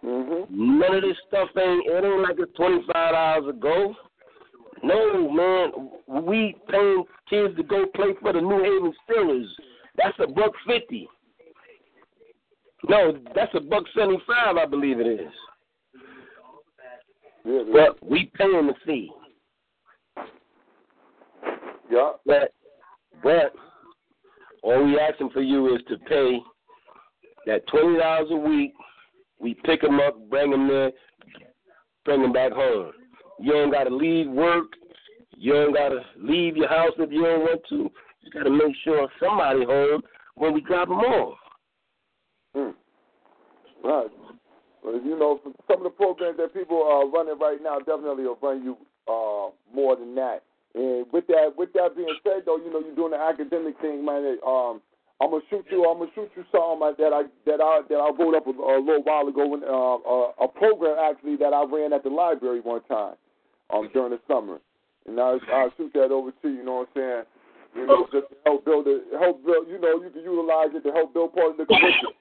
Mm-hmm. None of this stuff ain't it ain't like it's twenty five dollars a go. No, man. We paying kids to go play for the New Haven Steelers. That's a buck fifty. No, that's a buck seventy five, I believe it is. Yeah, But we paying the fee. Yeah. But but all we asking for you is to pay that twenty dollars a week. We pick them up, bring them there, bring them back home. You don't got to leave work. You don't got to leave your house if you don't want to. You got to make sure somebody home when we drop them off. Mm. Right. Well, you know, some of the programs that people are running right now definitely will run you uh, more than that. And with that, with that being said, though, you know, you're doing the academic thing, man. Um, I'm gonna shoot you. I'm gonna shoot you something that I that I that I wrote up a, a little while ago. When, uh, a, a program actually that I ran at the library one time, um, during the summer, and I I'll shoot that over to you. You know what I'm saying? You know, just to help build it, help build. You know, you can utilize it to help build part of the curriculum.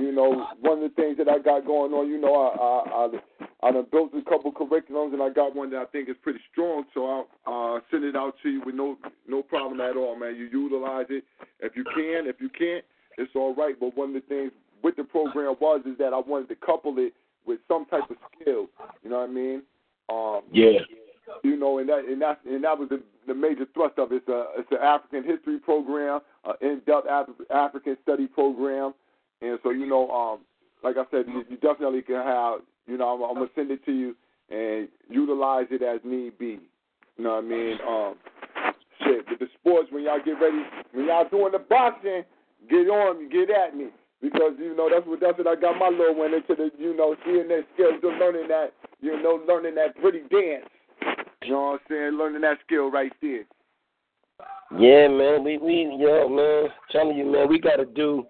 You know, one of the things that I got going on, you know, I I I, I done built a couple curriculums, and I got one that I think is pretty strong. So I'll uh, send it out to you with no no problem at all, man. You utilize it if you can. If you can't, it's all right. But one of the things with the program was is that I wanted to couple it with some type of skill. You know what I mean? Um, Yeah. you know, and that and that and that was the, the major thrust of it. It's a it's an African history program, an in-depth Af- African study program, and so you know, um, like I said, you, you definitely can have. You know, I'm, I'm gonna send it to you and utilize it as need be. You know what I mean? Um, shit, with the sports when y'all get ready, when y'all doing the boxing, get on me, get at me. Because you know that's what that's what I got my little one into the you know seeing that skills, just learning that you know learning that pretty dance. You know what I'm saying? Learning that skill right there. Yeah, man. We we yo man, telling you, man, we gotta do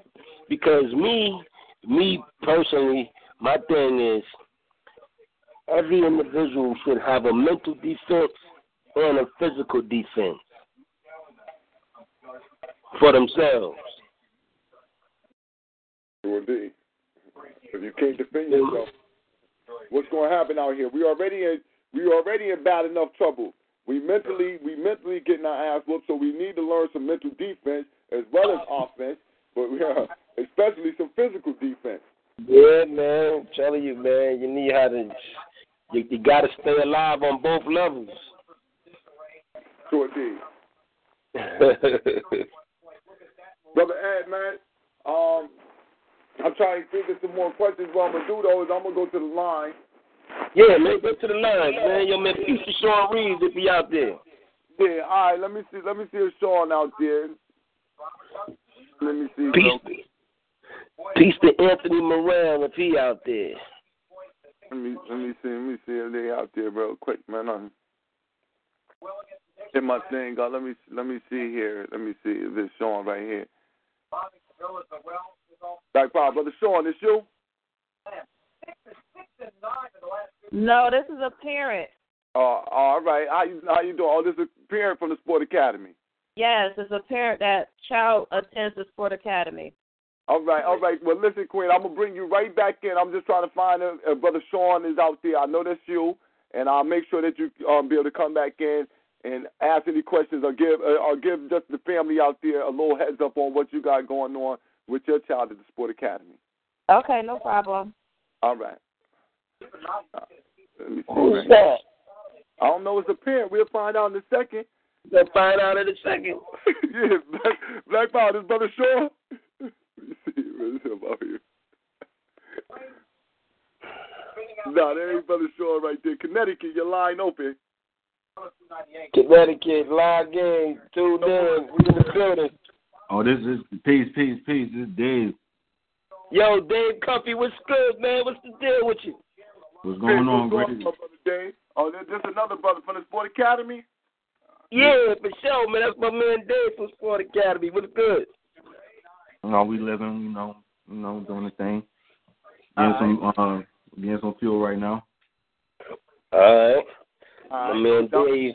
because me me personally, my thing is every individual should have a mental defense and a physical defense for themselves. Indeed. If you can't defend yourself, what's going to happen out here? We already in we already in bad enough trouble. We mentally we mentally getting our ass whooped, so we need to learn some mental defense as well as offense, but especially some physical defense. Yeah, man. I'm telling you, man, you need how to you, you gotta stay alive on both levels. Sure indeed. Brother Ed, man, um, I'm trying to think of some more questions. What I'm gonna do though is I'm gonna go to the line. yeah, man, go to the lines, man. Yo, man, peace to Sean Reeves if he out there. Yeah, all right. Let me see. Let me see if Sean out there. Let me see. Peace, peace to Anthony Moran if he out there. Let me let me see. Let me see if they out there real quick, man. I'm hit my thing. God, let me let me see here. Let me see if it's Sean right here. Back power, brother Sean. It's you. No, this is a parent. Uh, all right. How you how you doing? Oh, this is a parent from the Sport Academy. Yes, it's a parent that child attends the sport academy. All right, all right. Well, listen, Queen, I'm gonna bring you right back in. I'm just trying to find if, if brother Sean is out there. I know that's you, and I'll make sure that you um be able to come back in and ask any questions or give uh, or give just the family out there a little heads up on what you got going on with your child at the Sport Academy. Okay, no problem. All right. Uh, let me see, Who's that? I don't know. It's a parent. We'll find out in a second. We'll find out in a second. yeah, Black, Black Power, this brother Shaw. Let me see, him out here? Nah, there ain't brother Shaw right there. Connecticut, your line open. Connecticut, live game, tuned in, we in the building. Oh, this is peace, peace, peace. This is Dave. Yo, Dave Cuffy, what's good, man? What's the deal with you? What's going on, What's going on, brother Dave? Oh, there- there's another brother from the Sport Academy. Yeah, for sure, man. That's my man Dave from Sport Academy. What's good? You know, we living, you know, you know, doing the thing. Getting some, uh, getting some fuel right now. All right. All My man Dave.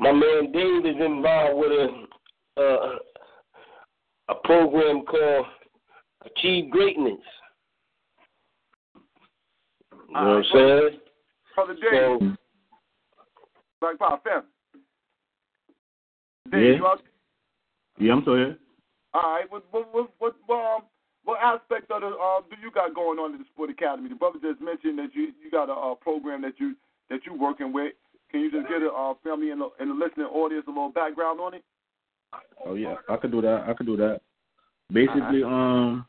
My man Dave is involved with a uh, a program called Achieve Greatness. You know what I'm saying? Brother Dave, So, Black Power family. Dave, Yeah. you out Yeah, I'm still here. All right. What what what what um what aspect of the um do you got going on at the Sport Academy? The brother just mentioned that you you got a uh, program that you that you working with. Can you just get a uh, family and the, and the listening audience a little background on it? Oh yeah, I could do that. I could do that. Basically, um,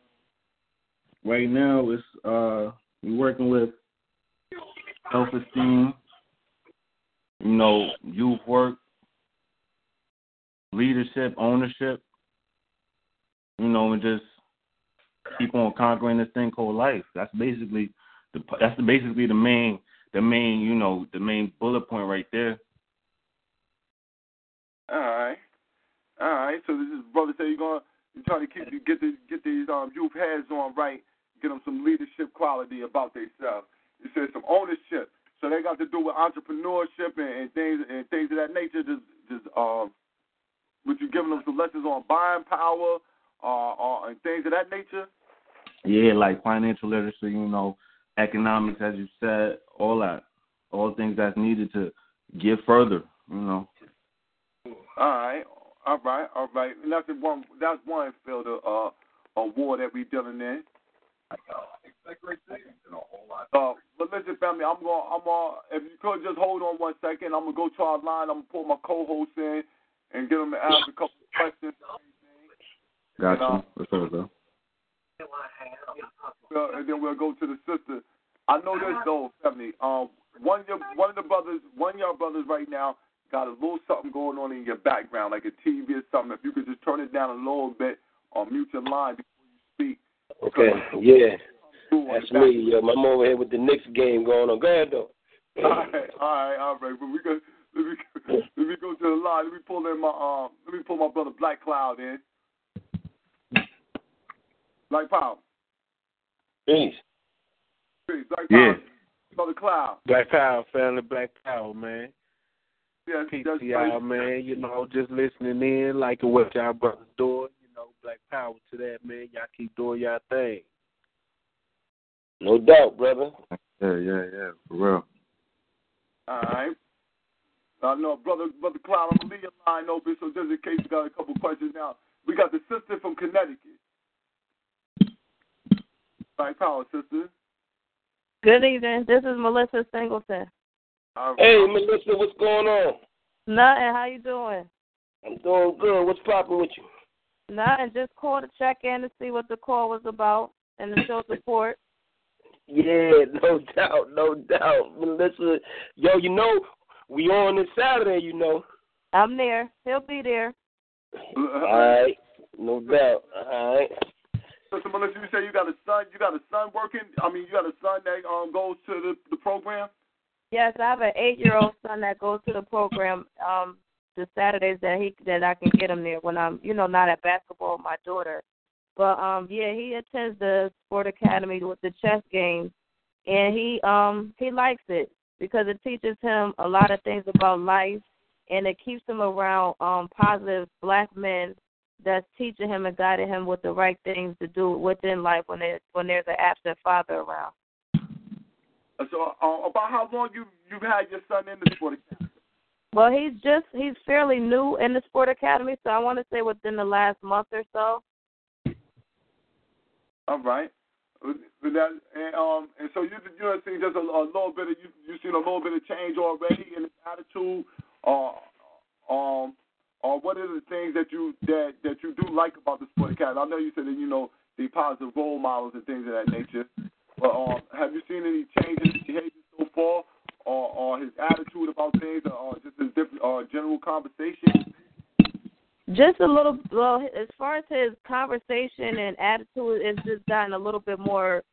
right now it's uh, we working with self esteem, you know, youth work, leadership, ownership, you know, and just keep on conquering this thing called life. That's basically the that's basically the main the main you know the main bullet point right there. All right. All right. So this is brother say you're gonna you're trying to keep get the get these um youth heads on right, get them some leadership quality about themselves. You said some ownership. So they got to do with entrepreneurship and, and things and things of that nature. Just just um, would you giving them some lessons on buying power, uh, uh and things of that nature? Yeah, like financial literacy, you know, economics, as you said, all that, all things that's needed to get further, you know. All right, all right, all right. And that's the one. That's one field of uh, a war that we dealing in. Uh, but listen, family, I'm gonna, I'm gonna. If you could just hold on one second, I'm gonna go to our line. I'm gonna pull my co-host in and get them to ask a couple of questions. Got No. you. What's up, though? Uh, and then we'll go to the sister. I know this though, Stephanie. Um, one of your, one of the brothers, one of your brothers right now got a little something going on in your background, like a TV or something. If you could just turn it down a little bit or mute your line before you speak. okay, yeah, that's me. Yo, I'm over here with the Knicks game going on. Go ahead, though. All right, all right, all right. But we go, let me let me go to the line. Let me pull in my um. Let me pull my brother Black Cloud in. Black Power. Peace. Peace. Black Yeah. Power. Brother Cloud. Black Power family, Black Power, man. Yes, that's PTI, right. man. You know, just listening in, like what y'all brothers doing. You know, Black Power to that, man. Y'all keep doing y'all thing. No doubt, brother. Yeah, yeah, yeah, for real. All right. Uh, know, brother, brother Cloud, I'm gonna leave your line open. So just in case you got a couple questions now, we got the sister from Connecticut. Black Power, sister. Good evening. This is Melissa Singleton. All right. Hey, Melissa, what's going on? Nothing. How you doing? I'm doing good. What's popping with you? Nothing. Just called to check in to see what the call was about and to show support. Yeah, no doubt, no doubt. Melissa, yo, you know, we on this Saturday, you know. I'm there. He'll be there. All right, no doubt. All right. Sister Melissa, you say you got a son. You got a son working. I mean, you got a son that um goes to the the program. Yes, I have an eight-year-old son that goes to the program. Um, the Saturdays that he that I can get him there when I'm, you know, not at basketball with my daughter. But um, yeah, he attends the sport academy with the chess games, and he um he likes it because it teaches him a lot of things about life, and it keeps him around um positive black men that's teaching him and guiding him with the right things to do within life when there when there's an absent father around. Uh, So, uh, about how long you you've had your son in the sport academy? Well, he's just he's fairly new in the sport academy, so I want to say within the last month or so. All right. That and um and so you you have seen just a, a little bit of you you seen a little bit of change already in his attitude, or um or what are the things that you that that you do like about the sport academy? I know you said that you know the positive role models and things of that nature, but um have you seen any change in behavior so far, or or his attitude about things, or just his different or general conversation? Just a little. Well, as far as his conversation and attitude, it's just gotten a little bit more.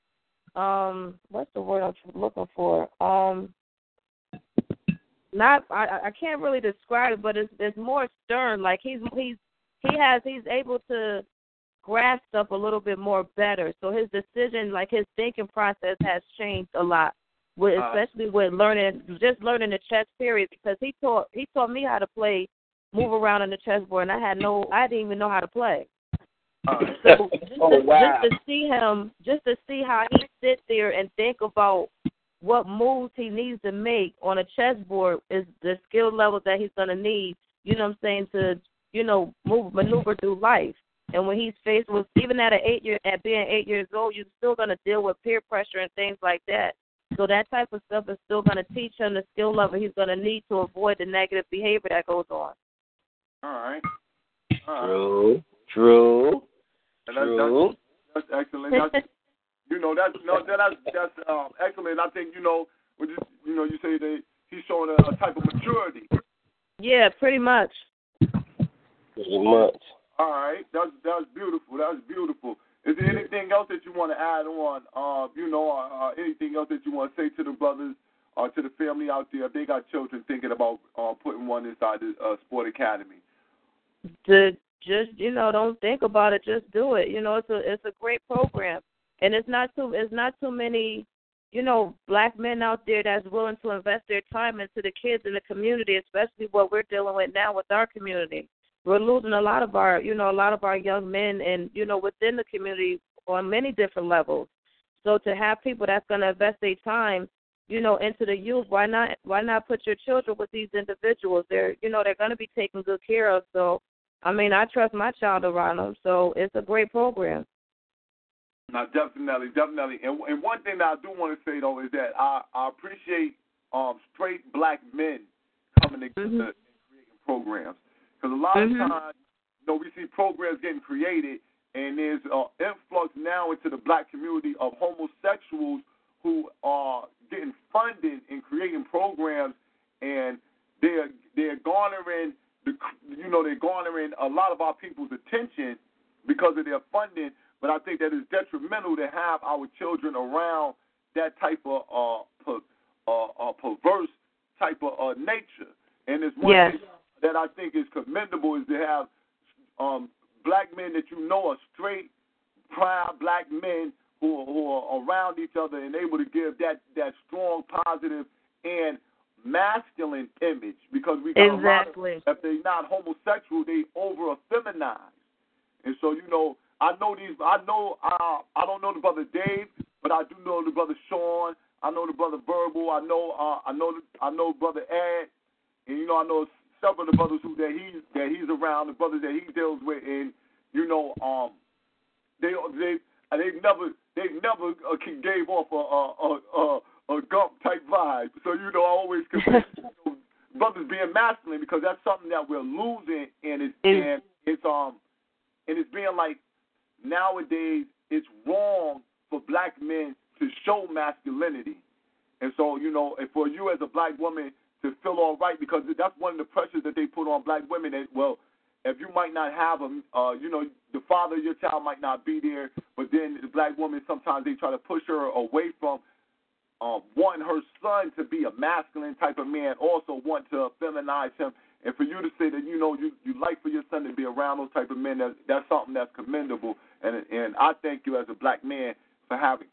Um, what's the word I'm looking for? Um, not. I I can't really describe it, but it's it's more stern. Like he's he's he has he's able to grasp stuff a little bit more better. So his decision, like his thinking process, has changed a lot. With Uh, especially with learning, just learning the chess period, because he taught he taught me how to play move around on the chessboard, and I had no, I didn't even know how to play. Uh, So just, Oh, to, wow. just to see him, just to see how he sit there and think about what moves he needs to make on a chessboard is the skill level that he's gonna need. You know what I'm saying to, you know, move maneuver through life. And when he's faced with even at an eight year at being eight years old, you're still gonna deal with peer pressure and things like that. So that type of stuff is still gonna teach him the skill level he's gonna need to avoid the negative behavior that goes on. all right. All right. True. True. And that's, True. that's, that's excellent. That's, you know that's no that- that's that's um, excellent. I think you know when you you know you say that he's showing a, a type of maturity. Yeah, pretty much. Pretty much. All right, that's that's beautiful. That's beautiful. Is there anything else that you want to add on? Uh, you know, uh, uh, anything else that you want to say to the brothers or to the family out there if they got children thinking about uh, putting one inside the uh, sport academy? to just you know don't think about it just do it you know it's a it's a great program and it's not too it's not too many you know black men out there that's willing to invest their time into the kids in the community especially what we're dealing with now with our community. We're losing a lot of our you know a lot of our young men and you know within the community on many different levels. So to have people that's going to invest their time you know into the youth why not why not put your children with these individuals? They're you know they're going to be taken good care of. So I mean, I trust my child around them, so it's a great program. No, definitely, definitely. And, and one thing that I do want to say though is that I, I appreciate um, straight black men coming together Mhm. and creating programs because a lot Mhm. of times, you know, we see programs getting created, and there's an influx now into the black community of homosexuals who are getting funded in creating programs, and they're they're garnering the you know they're garnering a lot of our people's attention because of their funding. But I think that it's detrimental to have our children around that type of uh, per, uh, uh, perverse type of uh, nature. And it's one Yes. thing that I think is commendable is to have um, black men that you know are straight, proud black men who are, who are around each other and able to give that that strong, positive, and masculine image because we got a lot of Exactly. if they're not homosexual, they over effeminize. And so, you know, I know these. I know. Uh, I don't know the brother Dave, but I do know the brother Sean. I know the brother Verbal. I know. Uh, I know. I know brother Ed. And you know, I know several of the brothers who that he's that he's around, the brothers that he deals with, and you know, um, they they and they never they never uh, gave off a a a, a, a gump type vibe. So you know, I always consider you know, brothers being masculine because that's something that we're losing, and it's and it's um and it's being like nowadays it's wrong for black men to show masculinity. And so, you know, and for you as a black woman to feel all right, because that's one of the pressures that they put on black women. That well, if you might not have them, uh, you know, the father of your child might not be there, but then the black woman sometimes they try to push her away from uh, wanting her son to be a masculine type of man, also want to feminize him. And for you to say that you know you you like for your son to be around those type of men, that, that's something that's commendable. And and I thank you as a black man for having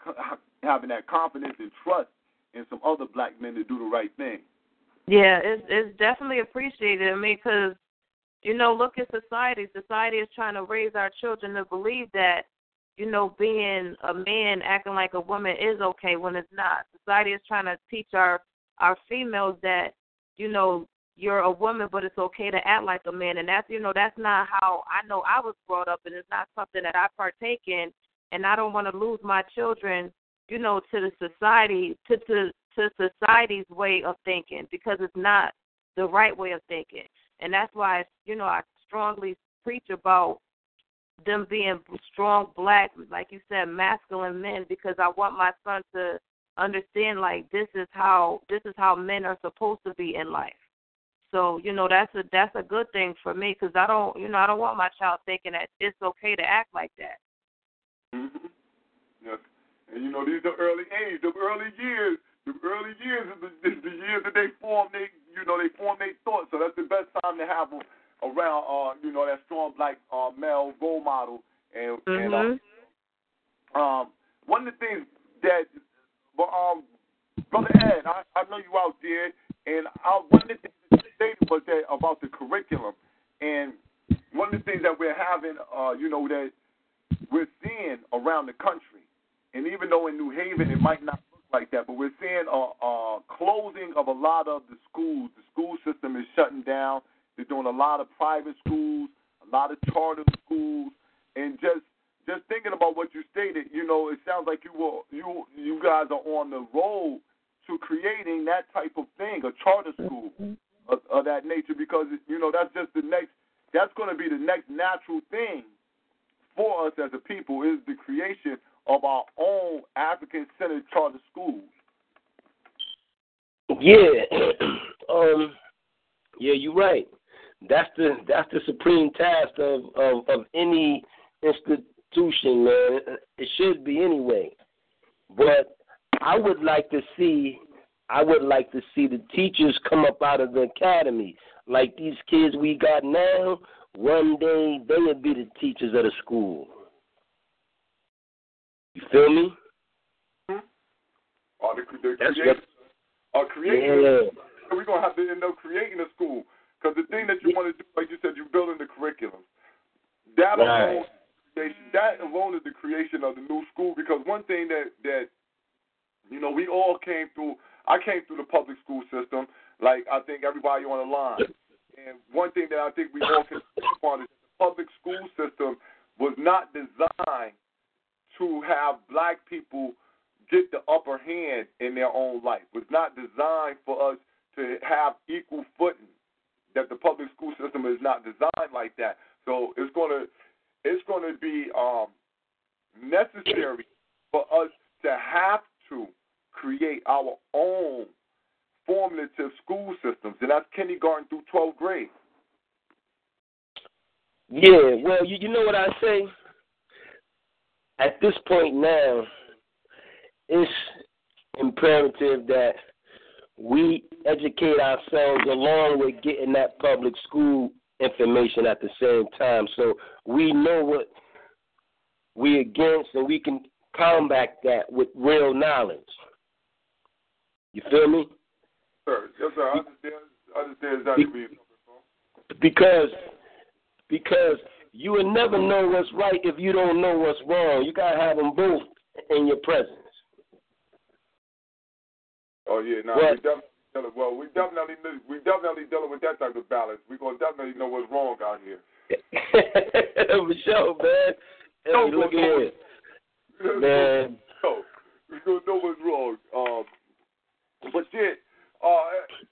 having that confidence and trust in some other black men to do the right thing. Yeah, it's it's definitely appreciated. I mean, because you know, look at society. Society is trying to raise our children to believe that you know being a man acting like a woman is okay when it's not. Society is trying to teach our our females that you know you're a woman, but it's okay to act like a man, and that's you know that's not how I know I was brought up, and it's not something that I partake in. and I don't want to lose my children, you know, to the society to to to society's way of thinking because it's not the right way of thinking. And that's why you know I strongly preach about them being strong black, like you said, masculine men because I want my son to understand like this is how this is how men are supposed to be in life. So you know that's a that's a good thing for me because I don't you know I don't want my child thinking that it's okay to act like that. Mm-hmm. Yes. And you know these are early age, the early years, the early years is the, is the years that they form they you know they form their thoughts. So that's the best time to have them around uh you know that strong black uh male role model and mm-hmm. and uh, um one of the things that but um brother Ed I, I know you out there and I, one of the things stated was that about the curriculum. And one of the things that we're having uh you know that we're seeing around the country and even though in New Haven it might not look like that but we're seeing a, a closing of a lot of the schools. The school system is shutting down. They're doing a lot of private schools, a lot of charter schools, and just just thinking about what you stated, you know, it sounds like you will you you guys are on the road to creating that type of thing, a charter school of, of that nature, because you know that's just the next that's going to be the next natural thing for us as a people is the creation of our own African-centered charter schools. Yeah, um, yeah, you're right. That's the that's the supreme task of of, of any institution, man. It should be anyway. But I would like to see I would like to see the teachers come up out of the academy. Like these kids we got now, one day they would be the teachers of the school. You feel me? Or the, the That's or creating, Yeah. we're gonna have to end up creating a school. Because the thing that you want to do, like you said, you're building the curriculum. That Right. alone, creation, that alone is the creation of the new school. Because one thing that that you know we all came through. I came through the public school system, like I think everybody on the line. And one thing that I think we all can upon is the public school system was not designed to have black people get the upper hand in their own life. Was not designed for us to have equal footing that the public school system is not designed like that. So it's gonna it's gonna be um, necessary for us to have to create our own formative school systems, and that's kindergarten through 12th grade. Yeah, well, you, you know what I say? At this point now, it's imperative that we educate ourselves along with getting that public school information at the same time so we know what we against and we can combat that with real knowledge. You feel me? Sir, yes, sir. I understand. I understand exactly where you're coming from. Because because you will never know what's right if you don't know what's wrong. You gotta have them both in your presence. Oh yeah, no, What? we definitely dealing, well, we definitely we definitely dealing with that type of balance. We're gonna definitely know what's wrong out here. For sure, man. No, look no, here, man. So we gonna know what's wrong. Um, but yeah, uh,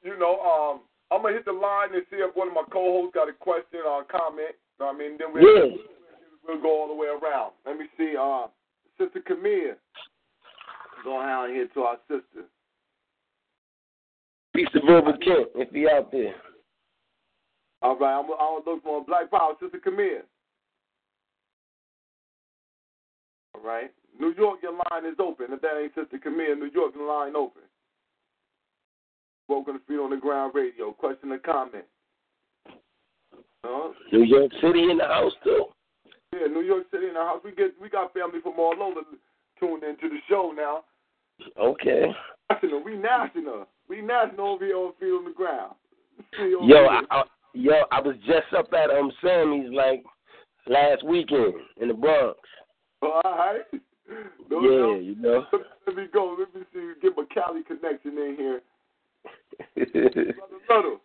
you know, um, I'm gonna hit the line and see if one of my co-hosts got a question or a comment. You know what I mean, then we'll, Yeah. we'll go all the way around. Let me see, uh, Sister Camille. Go down here to our sister. Peace of Verbal Kent if he out there. All right, I'm, I'm gonna look for a Black Power, Sister Camille. All right, New York, your line is open. If that ain't Sister Camille, New York, your line open. Spoken to Feet on the Ground Radio. Question or comment? Uh, New York City in the house too. yeah, New York City in the house. We get we got family from all over tuned into the show now. Okay. National, we national, we national over here on Feet on the Ground. Yo. I, I, yo, I was just up at um Sammy's like last weekend in the Bronx. all right. No, yeah, no. you know. Let me go. Let me see. Get my Cali connection in here. Brother Little.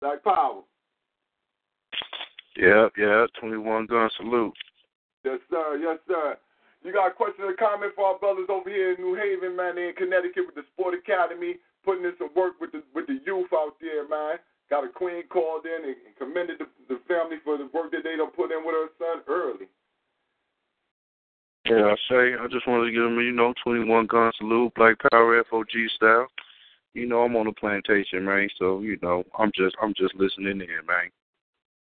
Black Power. Yep, yeah, 21 gun salute. Yes, sir. Yes, sir. You got a question or comment for our brothers over here in New Haven, man, in Connecticut with the Sport Academy, putting in some work with the with the youth out there, man. Got a queen called in and commended the, the family for the work that they done put in with her son early. Yeah, I say I just wanted to give him, you know, twenty one gun salute, Black Power FOG style. You know, I'm on the plantation, man. So you know, I'm just I'm just listening in, man.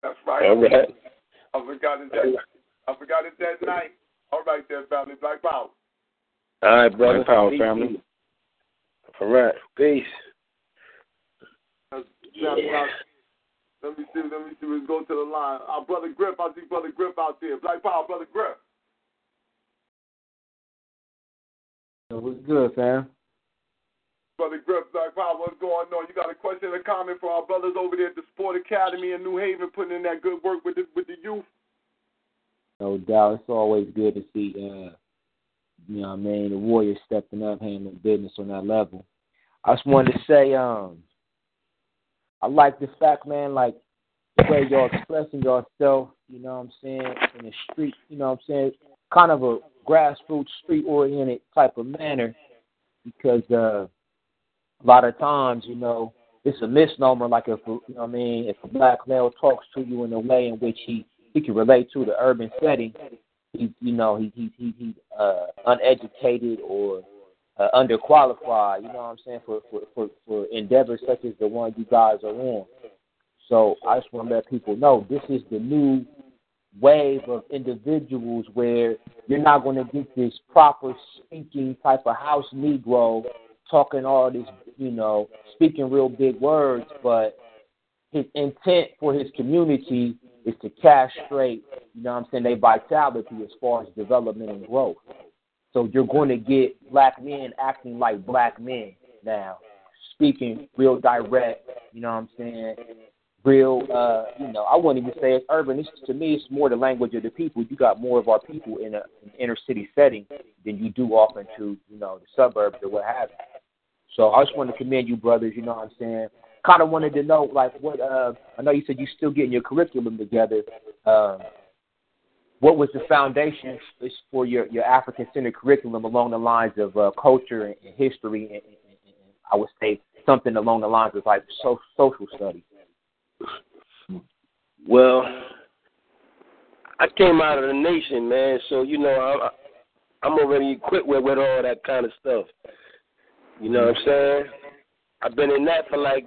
That's right. All right. I forgot it that I forgot it that night. All right there, family. Black Power. All right, brother. Black Power Peace. family. All right. Peace. Let's jump. Let me see. Let me see. Let's go to the line. Our brother Griff. I see brother Griff out there. Black Power, brother Griff. What's good, fam? Brother Griff, Black Power, what's going on? You got a question or comment for our brothers over there at the Sport Academy in New Haven, putting in that good work with the with the youth. No doubt. It's always good to see, uh, you know what I mean, the Warriors stepping up, handling business on that level. I just wanted to say, um, I like the fact, man, like the way y'all expressing yourself, you know what I'm saying, in the street, you know what I'm saying, kind of a grassroots, street oriented type of manner because uh, a lot of times, you know, it's a misnomer. Like if you know what I mean, if a black male talks to you in a way in which he he can relate to the urban setting, he you know he he he he's uh, uneducated or uh, underqualified. You know what I'm saying for for for for endeavors such as the one you guys are on. So I just want to let people know this is the new wave of individuals where you're not going to get this proper speaking type of house Negro talking all this, you know, speaking real big words, but his intent for his community is to castrate, you know I'm saying, their vitality as far as development and growth. So you're going to get black men acting like black men now, speaking real direct, you know what I'm saying, real, uh, you know, I wouldn't even say it's urban. It's, to me, it's more the language of the people. You got more of our people in a, an inner city setting than you do off into, you know, the suburbs or what have you. So I just want to commend you, brothers. You know what I'm saying? Kind of wanted to know, like, what, uh, I know you said you're still getting your curriculum together. Uh, what was the foundation for your, your African centered curriculum along the lines of uh, culture and, and history and, and, and, I would say something along the lines of like so, social studies? Well, I came out of the nation, man. So you know, I'm I'm already equipped with with all that kind of stuff. You know what I'm saying? I've been in that for like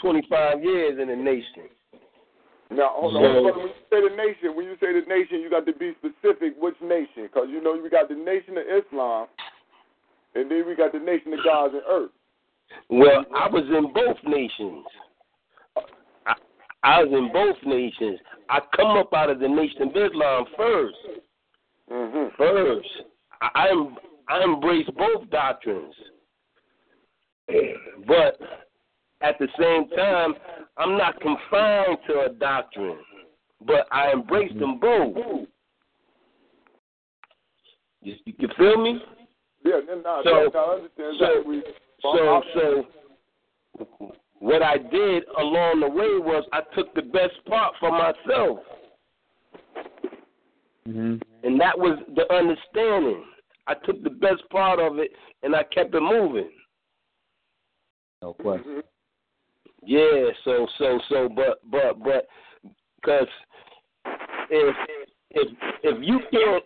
25 years in the nation. Now, hold on. So- when you say the nation, when you say the nation, you got to be specific which nation, because you know we got the nation of Islam, and then we got the nation of gods and earth. Well, I was in both nations. I, was in both nations. I come up out of the nation of Islam 1st Mm-hmm. First, I I em- I embrace both doctrines, but at the same time, I'm not confined to a doctrine, but I embrace them both. You, you feel me? Yeah, no, no, So- no, I understand so- exactly. So, so what I did along the way was I took the best part for myself, Mm-hmm. and that was the understanding. I took the best part of it and I kept it moving. No question. Yeah, so so so, but but but, because if if if you can't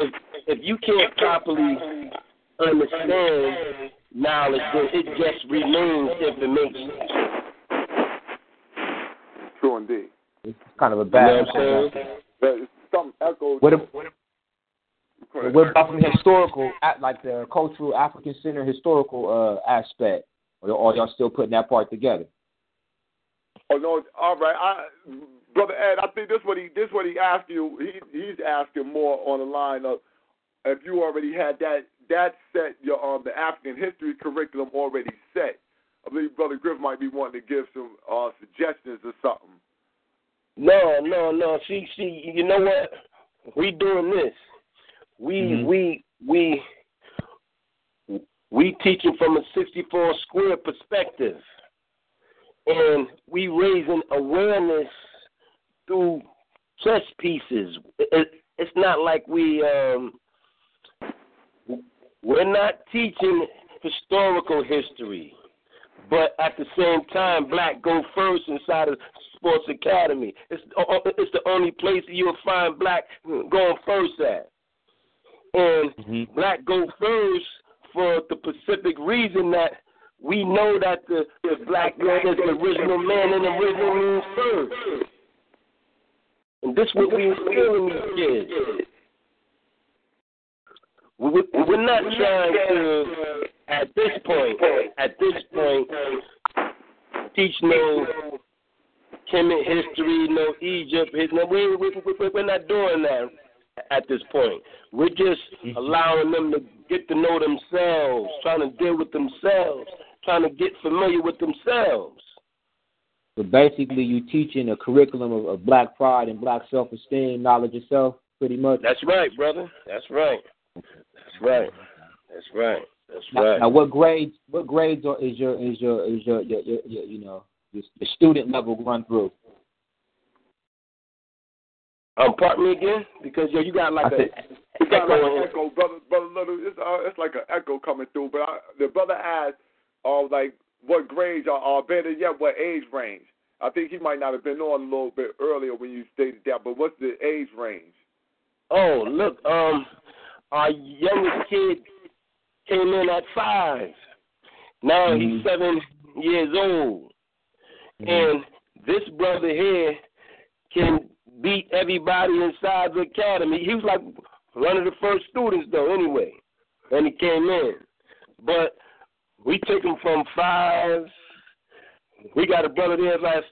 if if you can't properly understand knowledge, then it just remains information. True indeed. It's kind of a You know bad. what I'm saying? Some echoes. What, ab- what about from historical, like the cultural African center historical uh, aspect, or are y'all still putting that part together? Oh no, all right. I, brother Ed, I think this what he this what he asked you. He he's asking more on the line of if you already had that that set your um the African history curriculum already set. I believe Brother Griff might be wanting to give some uh suggestions or something. No, no, no. See, see, you know what? We doing this. We Mhm. we we we teaching from a 64 square perspective, and we raising awareness through chess pieces. It, it's it's not like we um we're not teaching historical history, but at the same time, black go first inside of Sports Academy. It's it's the only place you'll find black going first at, and Mm-hmm. black go first for the specific reason that we know that the, the black man is the original man and the original means first. And this what we in these kids. We, we- we're not trying to, at this point, at this point, teach no Kemet history, no Egypt history. No, we, we, we, we're not doing that at this point. We're just mm-hmm. allowing them to get to know themselves, trying to deal with themselves, trying to get familiar with themselves. So basically, you teaching a curriculum of, of black pride and black self-esteem, knowledge of self, pretty much. That's right, brother. That's right. That's right. That's right. That's Now, right. now what grades? What grades are, is your is your is your, your, your, your you know your, the student level run through? Um, pardon me again, because yo, you got like I a said- We got like echo an echo, brother, brother Little. It's, uh, it's like an echo coming through. But I, the brother asked, uh, like, what grades are, are better yet? What age range? I think he might not have been on a little bit earlier when you stated that. But what's the age range? Oh, look, um, our youngest kid came in at five. Now he's seven years old. And this brother here can beat everybody inside the academy. He was like one of the first students though, anyway, when he came in. But we took him from five. We got a brother there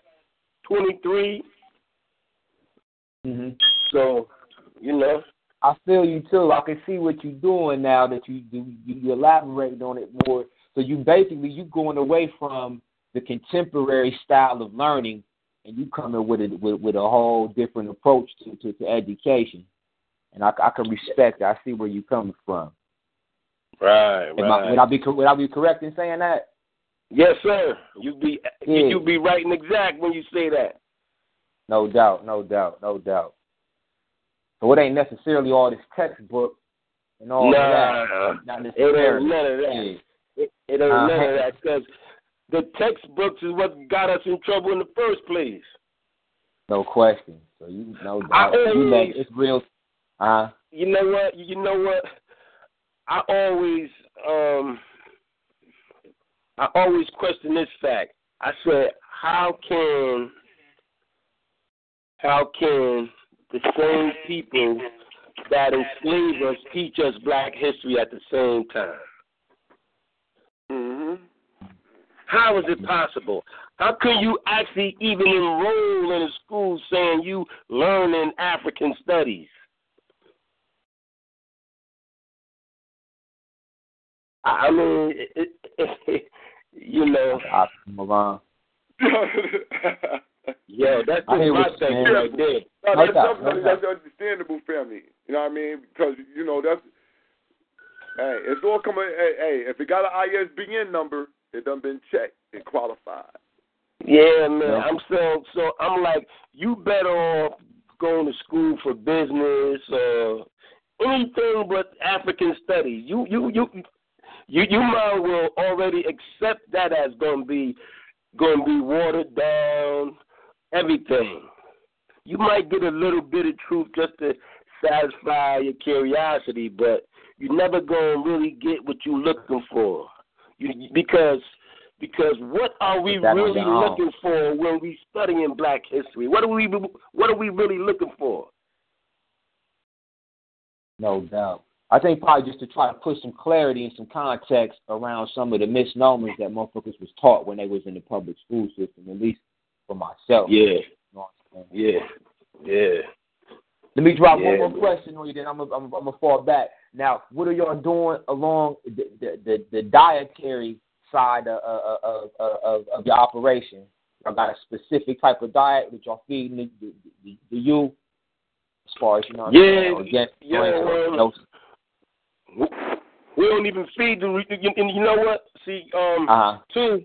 twenty three. Mm-hmm. So, you know. I feel you too. I can see what you're doing now that you you, you elaborate on it more. So you basically you going away from the contemporary style of learning, and you coming with it with, with a whole different approach to, to, to education. And I, I can respect. That. I see where you're coming from. Right, Am I, would I be would I be correct in saying that? Yes, sir. You be Yeah. you be right and exact when you say that. No doubt, no doubt, no doubt. So it ain't necessarily all this textbook and all nah, that. Not it ain't none of that. Yeah. It, it ain't Uh, none of that because the textbooks is what got us in trouble in the first place. No question. So you I doubt. You always- it's real. Uh You know what? You know what? I always um I always question this fact. I said, how can how can the same people that enslave us teach us black history at the same time? Mm-hmm. How is it possible? How can you actually even enroll in a school saying you learn in African studies? I I mean, it, it, you know, I move on. yeah, that's just my thing right there. No, No that's, doubt, definitely, no that's understandable, family. You know what I mean? Because you know that's. Hey, it's all coming. Hey, hey, if it got an ISBN number, it done been checked. It qualified. Yeah, man. Yeah. I'm so so. I'm like, you better off going to school for business or anything but African studies. You you you you you might well already accept that as going to be going to be watered down. Everything. You might get a little bit of truth just to satisfy your curiosity, but you're never going to really get what you're looking for. You, because because what are we Put that on really looking for when we studying Black history? What are we what are we really looking for? No doubt. I think probably just to try to put some clarity and some context around some of the misnomers that motherfuckers was taught when they was in the public school system, at least for myself. Yeah, You know yeah, yeah. Let me drop Yeah. one more question on you, then I'm gonna I'm, I'm fall back. Now, what are y'all doing along the the, the, the dietary side of, of, of, of, your operation? Y'all got a specific type of diet that y'all feeding the, the, the, the youth, as far as you know. Yeah, against- yeah, no- We don't even feed the. You, you know what? See, um, Uh-huh. two.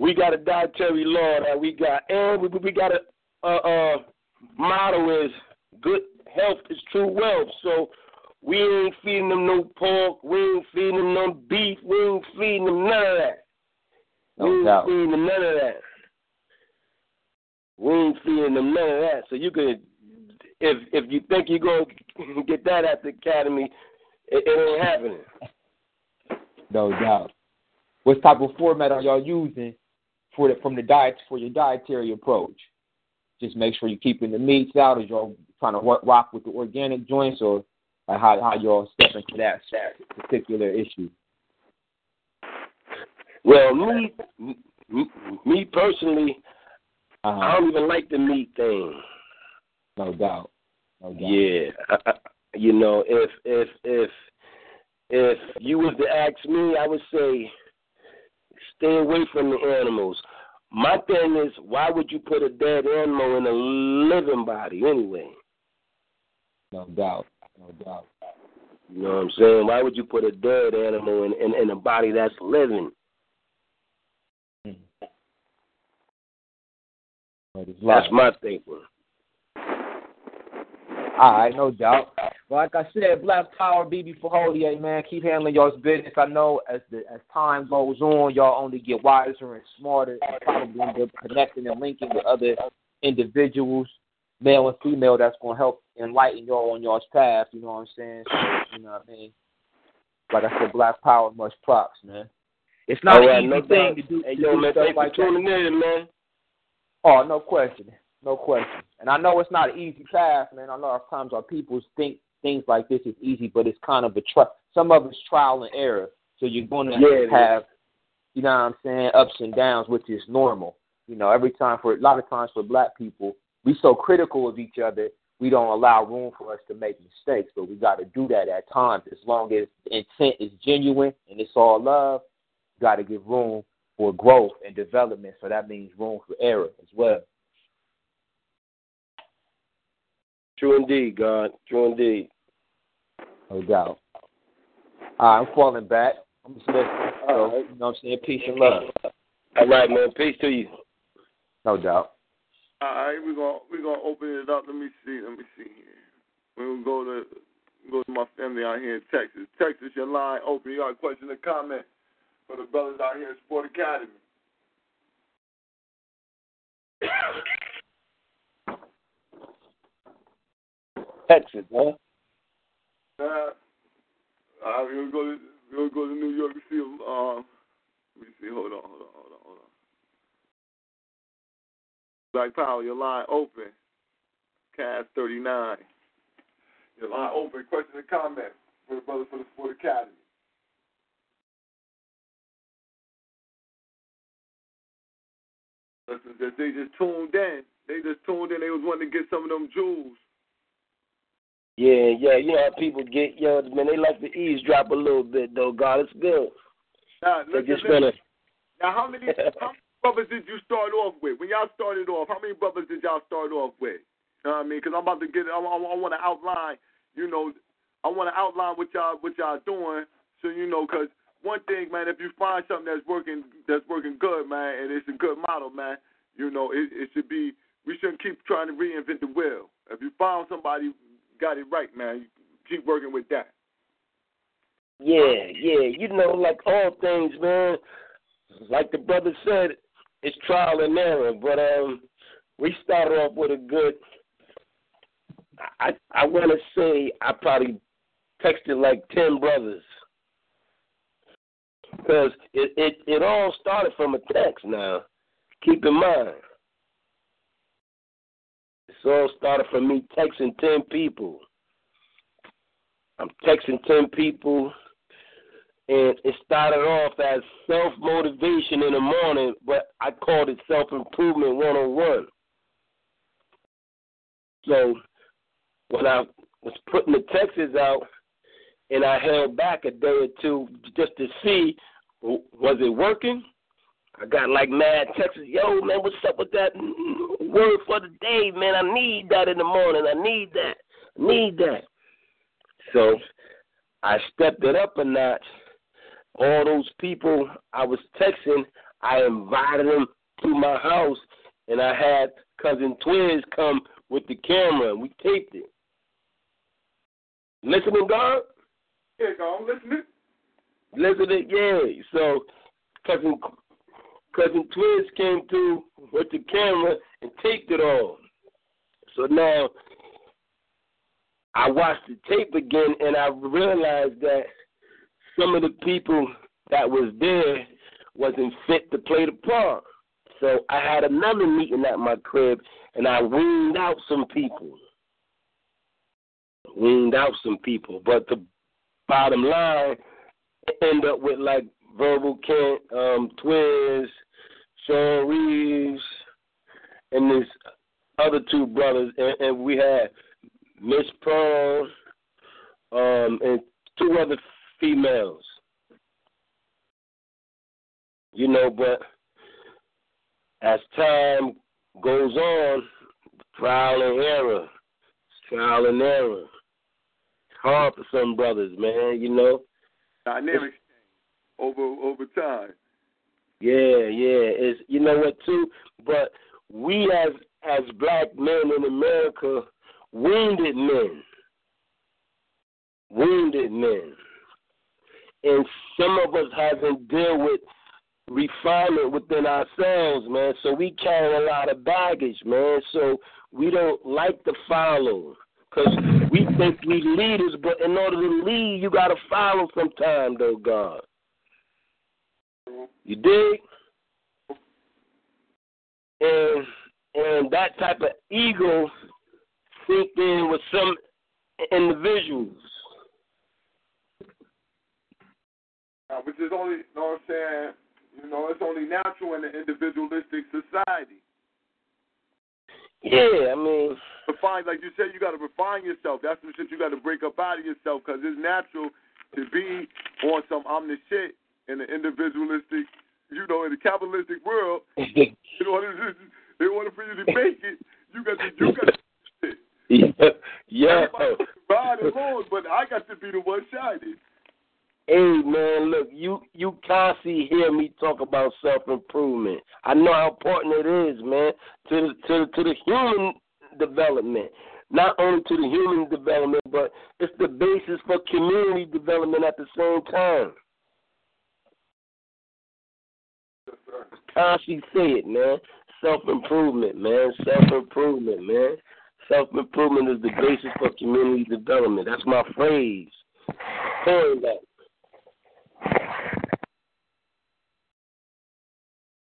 We got a dietary law that we got, and we we got a uh, uh motto is good health is true wealth. So we ain't feeding them no pork. We ain't feeding them no beef. We ain't feeding them none of that. No we ain't doubt. feeding them none of that. We ain't feeding them none of that. So you could, if if you think you're gonna get that at the academy, it, it ain't happening. No doubt. What type of format are y'all using for the from the diet for your dietary approach? Just make sure you're keeping the meats out, or y'all trying to work, rock with the organic joints, or like how how y'all step into that, that particular issue. Well, me, me, me personally, Uh-huh. I don't even like the meat thing. No doubt. No doubt. Yeah, I, I, you know, if if if if you was to ask me, I would say stay away from the animals. My thing is, why would you put a dead animal in a living body anyway? No doubt. No doubt. You know what I'm saying? Why would you put a dead animal in in, in a body that's living? Hmm. But it's That's my thinking. All right, no doubt. But like I said, Black Power, BB for Holiday, man. Keep handling y'all's business. I know as the as time goes on, y'all only get wiser and smarter, and probably end up connecting and linking with other individuals, male and female, that's gonna help enlighten y'all on y'all's path. You know what I'm saying? So, you know what I mean? Like I said, Black Power, much props, man. It's not All an easy no thing doubt. to do. Hey, yo, man, thanks for like that. tuning in, man. Oh, no question. No question. And I know it's not an easy path, man. I know a lot of times our people think things like this is easy, but it's kind of a tri- some of it's trial and error. So you're going to Yeah, have, you know what I'm saying, ups and downs, which is normal. You know, every time for a lot of times for black people, we so critical of each other, we don't allow room for us to make mistakes. But we got to do that at times. As long as the intent is genuine and it's all love, got to give room for growth and development. So that means room for error as well. True indeed, God. True indeed. No doubt. All right, I'm falling back. I'm just listening. So, you know what I'm saying? Peace and love. All right, man. Peace to you. No doubt. All right, we're gonna we're gonna open it up. Let me see. Let me see here. We're gonna go to go to my family out here in Texas. Texas, your line open. You got a question or comment for the brothers out here in Sport Academy? Texas, huh? Uh, we're gonna go to gonna go to New York to see them. Uh, let me see. Hold on, hold on, hold on, hold on. Black Power, your line open. Cast 39. Your line open. Question and comment for the brothers for the Sport Academy. Listen, they just tuned in. They just tuned in. They was wanting to get some of them jewels. Yeah, yeah, you know how people get, yo, man, they like to eavesdrop a little bit, though, God. It's good. Now, They listen, just gonna, Now, how many, how many brothers did you start off with? When y'all started off, how many brothers did y'all start off with? You know what I mean? Because I'm about to get, I, I, I want to outline, you know, I want to outline what y'all what y'all doing, so you know, because one thing, man, if you find something that's working that's working good, man, and it's a good model, man, you know, it, it should be. We shouldn't keep trying to reinvent the wheel. If you found somebody got it right, man, keep working with that. yeah, yeah, you know, like all things, man. Like the brother said, it's trial and error. But um, we started off with a good. I I want to say I probably texted like ten brothers because it, it it all started from a text. Now, keep in mind, all started from me texting ten people. I'm texting ten people, and it started off as self motivation in the morning, but I called it self improvement one on one. So when I was putting the texts out, and I held back a day or two just to see was it working. I got like mad texts, yo man, what's up with that word for the day, man? I need that in the morning. I need that. I need that. So I stepped it up a notch. All those people I was texting, I invited them to my house, and I had cousin twins come with the camera, and we taped it. Listening, God? Yeah, go on, listening. Listening, yeah. So, cousin, cousin Twins came through with the camera and taped it all. So now I watched the tape again and I realized that some of the people that was there wasn't fit to play the part. So I had another meeting at my crib and I weaned out some people. Weaned out some people. But the bottom line end up with like Verbal Kent, um, Twins, Sean Reeves, and this other two brothers, and, and we had Miss Pearl, um, and two other females. You know, but as time goes on, trial and error, trial and error. It's hard for some brothers, man. You know. Dynamics over over time. Yeah, yeah. It's you know what too, but we as as black men in America, wounded men, wounded men, and some of us haven't dealt with refinement within ourselves, man. So we carry a lot of baggage, man. So we don't like to follow. Because we think we leaders, but in order to lead, you got to follow sometime, though, God. You dig? And and that type of ego sink in with some individuals. Uh, which is only, you know what I'm saying, you know, it's only natural in an individualistic society. Yeah, I mean, refine, like you said, you got to refine yourself. That's the shit you got to break up out of yourself because it's natural to be on some shit in the individualistic, you know, in the capitalistic world. in order to, in order for you to make it, you got to, you got to. Yeah, yeah. Ride along, but I got to be the one shining. Hey man, look, you you constantly hear me talk about self improvement. I know how important it is, man, to the, to to the human development. Not only to the human development, but it's the basis for community development at the same time. Say it, man. Self improvement, man. Self improvement, man. Self improvement is the basis for community development. That's my phrase. Coin that.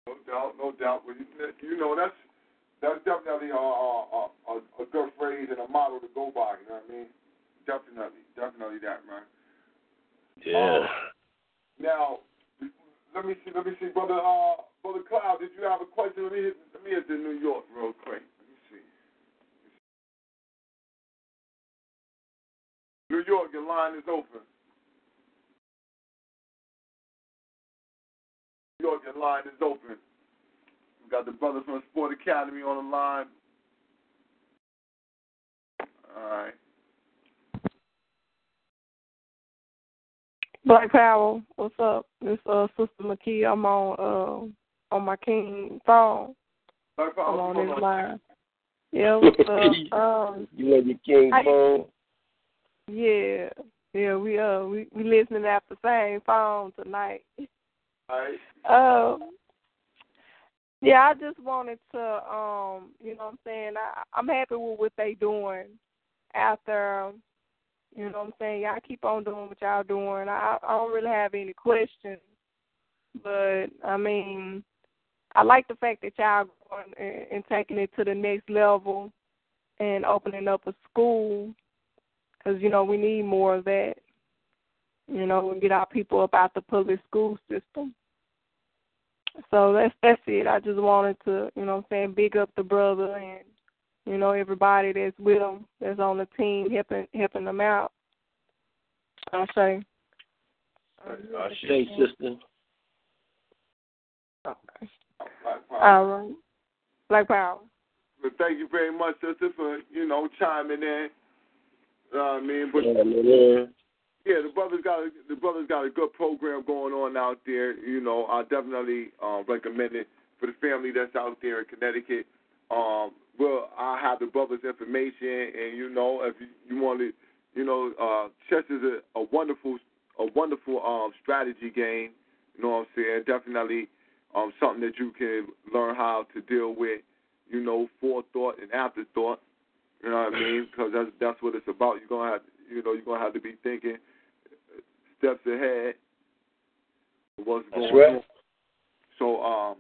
No doubt, no doubt. Well, you, you know, that's that's definitely a, a, a, a good phrase and a model to go by. You know what I mean? Definitely, definitely that, man. Yeah. Um, now, let me see, let me see, brother, uh, brother Cloud. Did you have a question? Let me hit, let me hit the New York real quick. Let me see. New York, your line is open. New York, your line is open. We got the brothers from Sport Academy on the line. All right. Black Power, what's up? This uh Sister McKee. I'm on uh on my King phone. I'm on this line. Yeah, up? Um You on your king I- phone? yeah. Yeah, we uh we, we listening at the same phone tonight. All right. Um yeah, I just wanted to um you know what I'm saying, I I'm happy with what they doing after you know what I'm saying, y'all keep on doing what y'all doing. I I don't really have any questions. But I mean I like the fact that y'all going and, and taking it to the next level and opening up a school because you know we need more of that. You know, and get our people up out the public school system. So that's that's it. I just wanted to, you know, what I'm saying, big up the brother and you know everybody that's with him, that's on the team, helping helping them out. I say. I say, sister. Okay. Black Power. All right. Black Power. But thank you very much, sister, for you know chiming in. You know what I mean? But Yeah, yeah, the brothers got a, the brothers got a good program going on out there. You know, I definitely uh, recommend it for the family that's out there in Connecticut. Um, well, I have the brothers' information, and you know, if you, you want to you know, uh, chess is a, a wonderful, a wonderful um, strategy game. You know what I'm saying? Definitely um, something that you can learn how to deal with. You know, forethought and afterthought. You know what I mean? Because that's that's what it's about. You're gonna have, you know, you're gonna have to be thinking steps ahead. What's That's going right. on? So, um,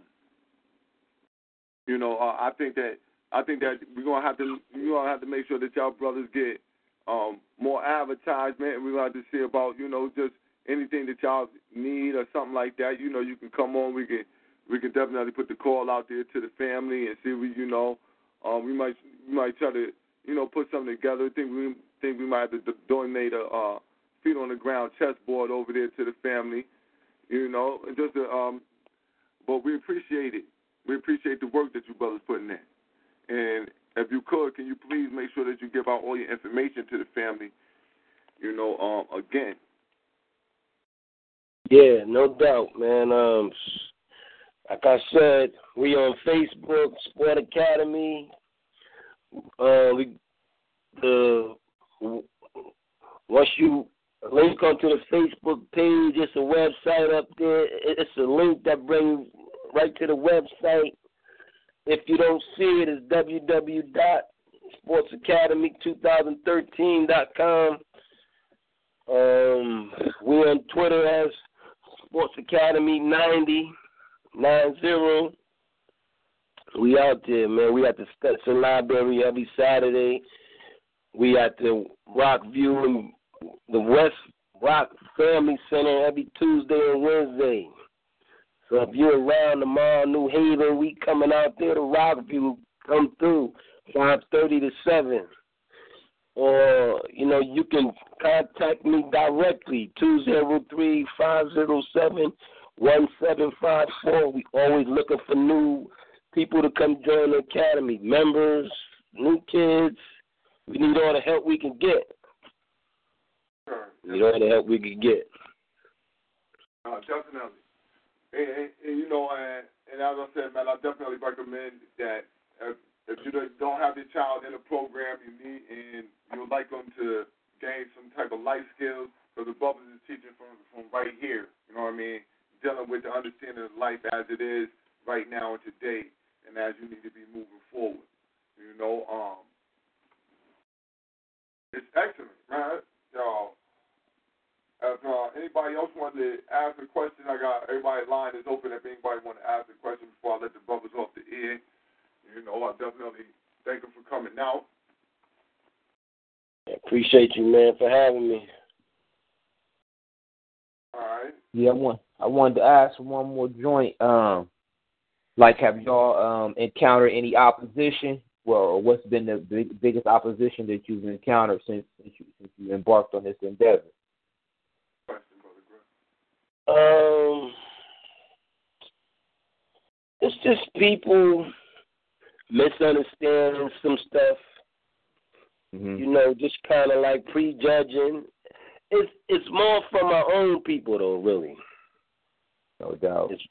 you know, uh, I think that I think that we're gonna have to we're gonna have to make sure that y'all brothers get um, more advertisement, and we're gonna have to see about you know just anything that y'all need or something like that. You know, you can come on. We can we can definitely put the call out there to the family and see we you know. Um, we might we might try to you know put something together. think we think we might have to do- donate a uh, feet on the ground chessboard over there to the family. You know, and just to, um, but we appreciate it. We appreciate the work that you brothers putting in. And if you could, can you please make sure that you give out all your information to the family? You know, um, again. Yeah, no doubt, man. Um, like I said, we on Facebook, Sport Academy. Uh, we the once you link onto the Facebook page, it's a website up there. It's a link that brings right to the website. If you don't see it, it's www.sportsacademy2013.com. Um, we're on Twitter as Sports Academy 90, 90. We out there, man. We at the Stetson Library every Saturday. We at the Rockview and the West Rock Family Center every Tuesday and Wednesday. So if you're around tomorrow, New Haven, we coming out there to Rockview. Come through, five thirty to seven. Or you know you can contact me directly two zero three five zero seven one seven five four. We always looking for new people to come join the academy, members, new kids. We need all the help we can get. Sure. We need all the help we can get. Uh, definitely. And, and, and you know, and, and as I said, man, I definitely recommend that if, if you don't- have your child in a program, you need and you would like them to gain some type of life skills, because the brothers is teaching from from right here. You know what I mean? Dealing with the understanding of life as it is right now and today, and as you need to be moving forward. You know, um, it's excellent, man. Y'all. If uh, anybody else wanted to ask a question, I got everybody's line is open. If anybody want to ask a question before I let the brothers off the air, you know, I definitely thank them for coming out. Appreciate you, man, for having me. All right. Yeah, I want I wanted to ask one more joint. Um, like, have y'all um encountered any opposition? Well, or what's been the big, biggest opposition that you've encountered since since you, since you embarked on this endeavor? Um, it's just people misunderstanding some stuff. You know, just kind of like prejudging. It's it's more from our own people though, really. No doubt. It's,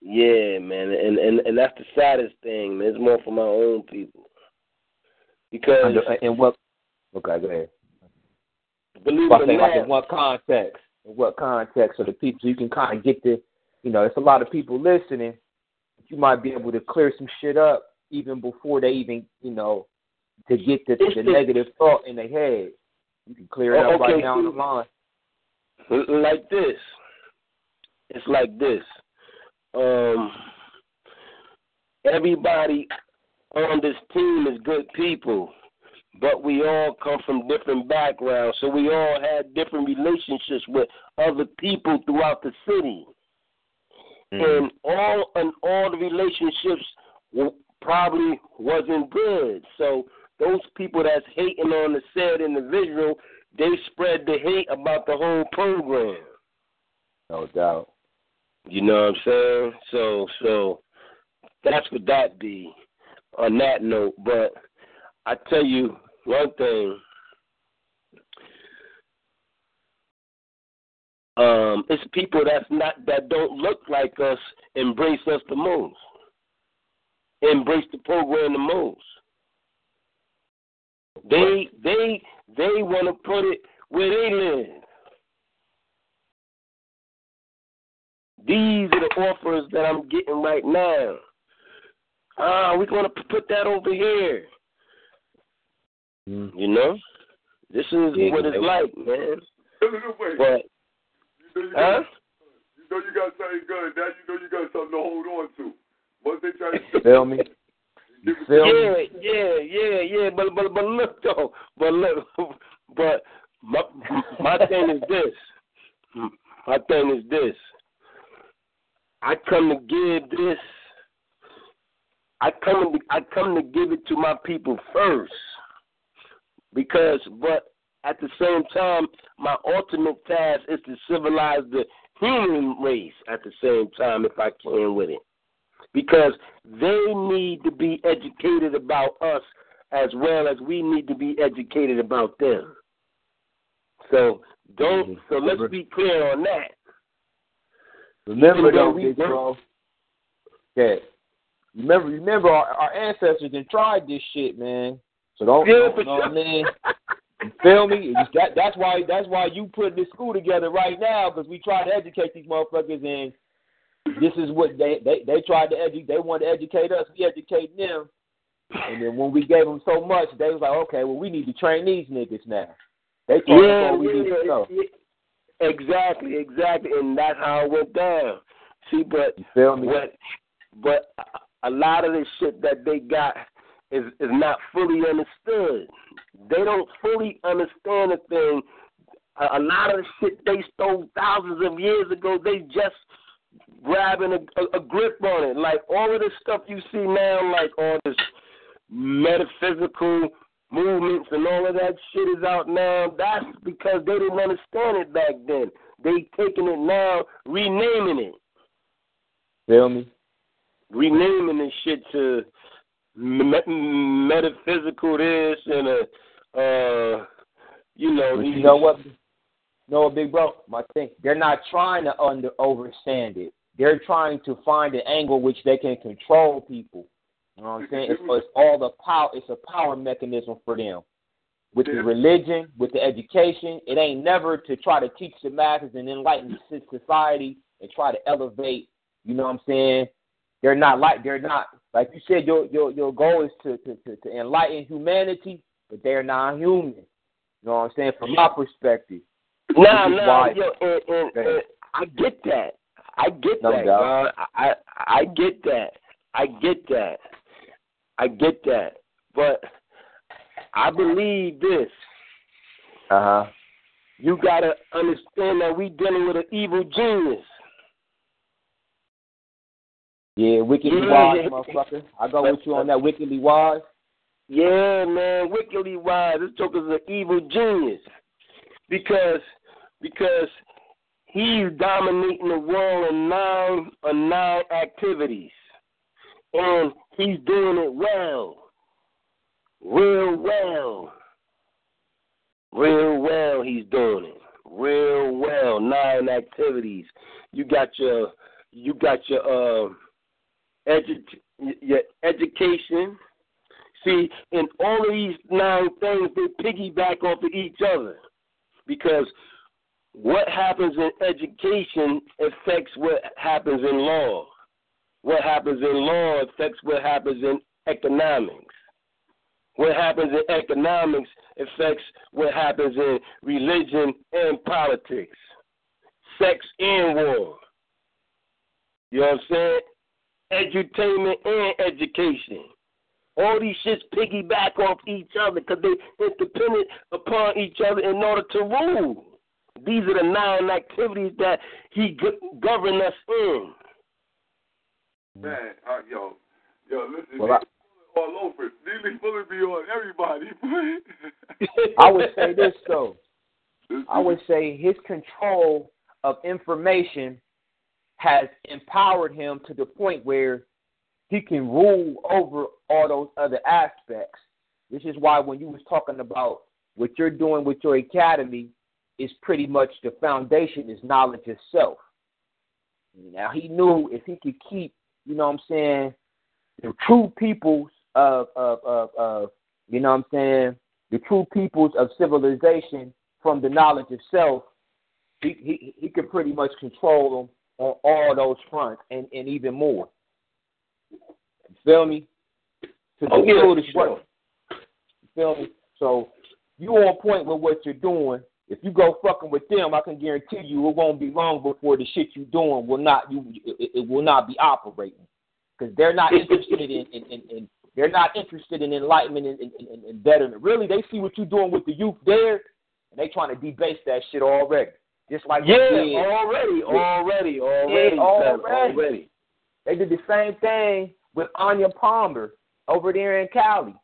yeah, man, and and and that's the saddest thing. Man. It's more for my own people because Under, in uh, what? Okay, go ahead. believe it or like not, in what context? In what context are the people? So you can kind of get the, you know, it's a lot of people listening. You might be able to clear some shit up even before they even, you know, to get the, the the- negative thought in their head. You can clear it Oh, up right okay, down the line. like this. It's like this. Um, everybody on this team is good people, but we all come from different backgrounds, so we all had different relationships with other people throughout the city, and all and all the relationships probably wasn't good. So those people that's hating on the said individual, they spread the hate about the whole program. No doubt. You know what I'm saying? So so that's what that be on that note. But I tell you one thing. Um, it's people that's not that don't look like us embrace us the most. Embrace the program the most. They they they want to put it where they live. These are the offers that I'm getting right now. Ah, we're going to put that over here. Mm. You know, this is Yeah, what it's they- like, man. Wait, But you know you huh? got, you know you got something good. Now you know you got something to hold on to. Once they try to Feel me? Yeah, yeah, yeah, yeah. But but but look though, but look, but my my thing is this. My thing is this. I come to give this. I come to I come to give it to my people first, because but at the same time, my ultimate task is to civilize the human race at the same time, if I can with it because they need to be educated about us as well as we need to be educated about them. So don't. Mm-hmm. So let's be clear on that. Remember though though, we big bro. Yeah. Remember, remember, our, our ancestors done tried this shit, man. So don't, Yeah, don't you know what I mean? You feel me? That, that's why. That's why you put this school together right now because we try to educate these motherfuckers, and this is what they they they tried to educate. They wanted to educate us. We educate them, and then when we gave them so much, they was like, okay, well, we need to train these niggas now. They told us Yeah, all we need to yeah, know. Exactly, exactly, and that's how it went down. See, but You feel me? what, but a- lot of the shit that they got is is not fully understood. They don't fully understand the thing. A, a lot of the shit they stole thousands of years ago, they just grabbing a, a, a grip on it. Like all of this stuff you see now, like all this metaphysical movements and all of that shit is out now. That's because they didn't understand it back then. They taking it now, renaming it Feel me? renaming this shit to me- metaphysical this and a uh you know But you know what? No, big bro. My thing, they're not trying to under overstand it. They're trying to find an angle which they can control people. You know what I'm saying? It's, it's all the power. It's a power mechanism for them. With the religion, with the education, it ain't never to try to teach the masses and enlighten society and try to elevate. You know what I'm saying? They're not like they're not like you said. Your your your goal is to to to, to enlighten humanity, but they're not human. You know what I'm saying? From my perspective. Is nah, yo, and, and, and I get that. I get No that, doubt. God. I I get that. I get that. I get that. But I believe this. Uh huh. You gotta understand that we dealing with an evil genius. Yeah, wickedly Yeah. wise, motherfucker. I go with you on that wickedly wise. Yeah, man, wickedly wise. This Joker's an evil genius because because he's dominating the world in nine uh, nine activities, and he's doing it well, real well, real well. He's doing it real well. Nine activities. You got your you got your um edu- your education. See, in all of these nine things, they piggyback off of each other because what happens in education affects what happens in law. What happens in law affects what happens in economics. What happens in economics affects what happens in religion and politics, sex and war. You know what I'm saying? Edutainment and education. All these shits piggyback off each other because they're dependent upon each other in order to rule. These are the nine activities that he go- govern us in. Man, uh, yo, yo, listen, Well, I- all over. it. Neely Fuller be on everybody. I would say this though. I would say his control of information has empowered him to the point where he can rule over all those other aspects. This is why when you was talking about what you're doing with your academy is pretty much the foundation is knowledge itself. Now he knew if he could keep, you know what I'm saying, the true peoples of of of, of you know what I'm saying, the true peoples of civilization from the knowledge of self, he he, he can pretty much control them on all those fronts and, and even more. You feel me? To Oh, yeah, conclude sure. work. You feel me? So you on point with what you're doing. If you go fucking with them, I can guarantee you it won't be long before the shit you doing will not you it, it will not be operating because they're not interested in, in, in, in they're not interested in enlightenment and, and, and, and betterment. Really, they see what you're doing with the youth there, and they trying to debase that shit already. Just like Yeah, already, already, already, already. already. They did the same thing with Anyim Palmer over there in Cali.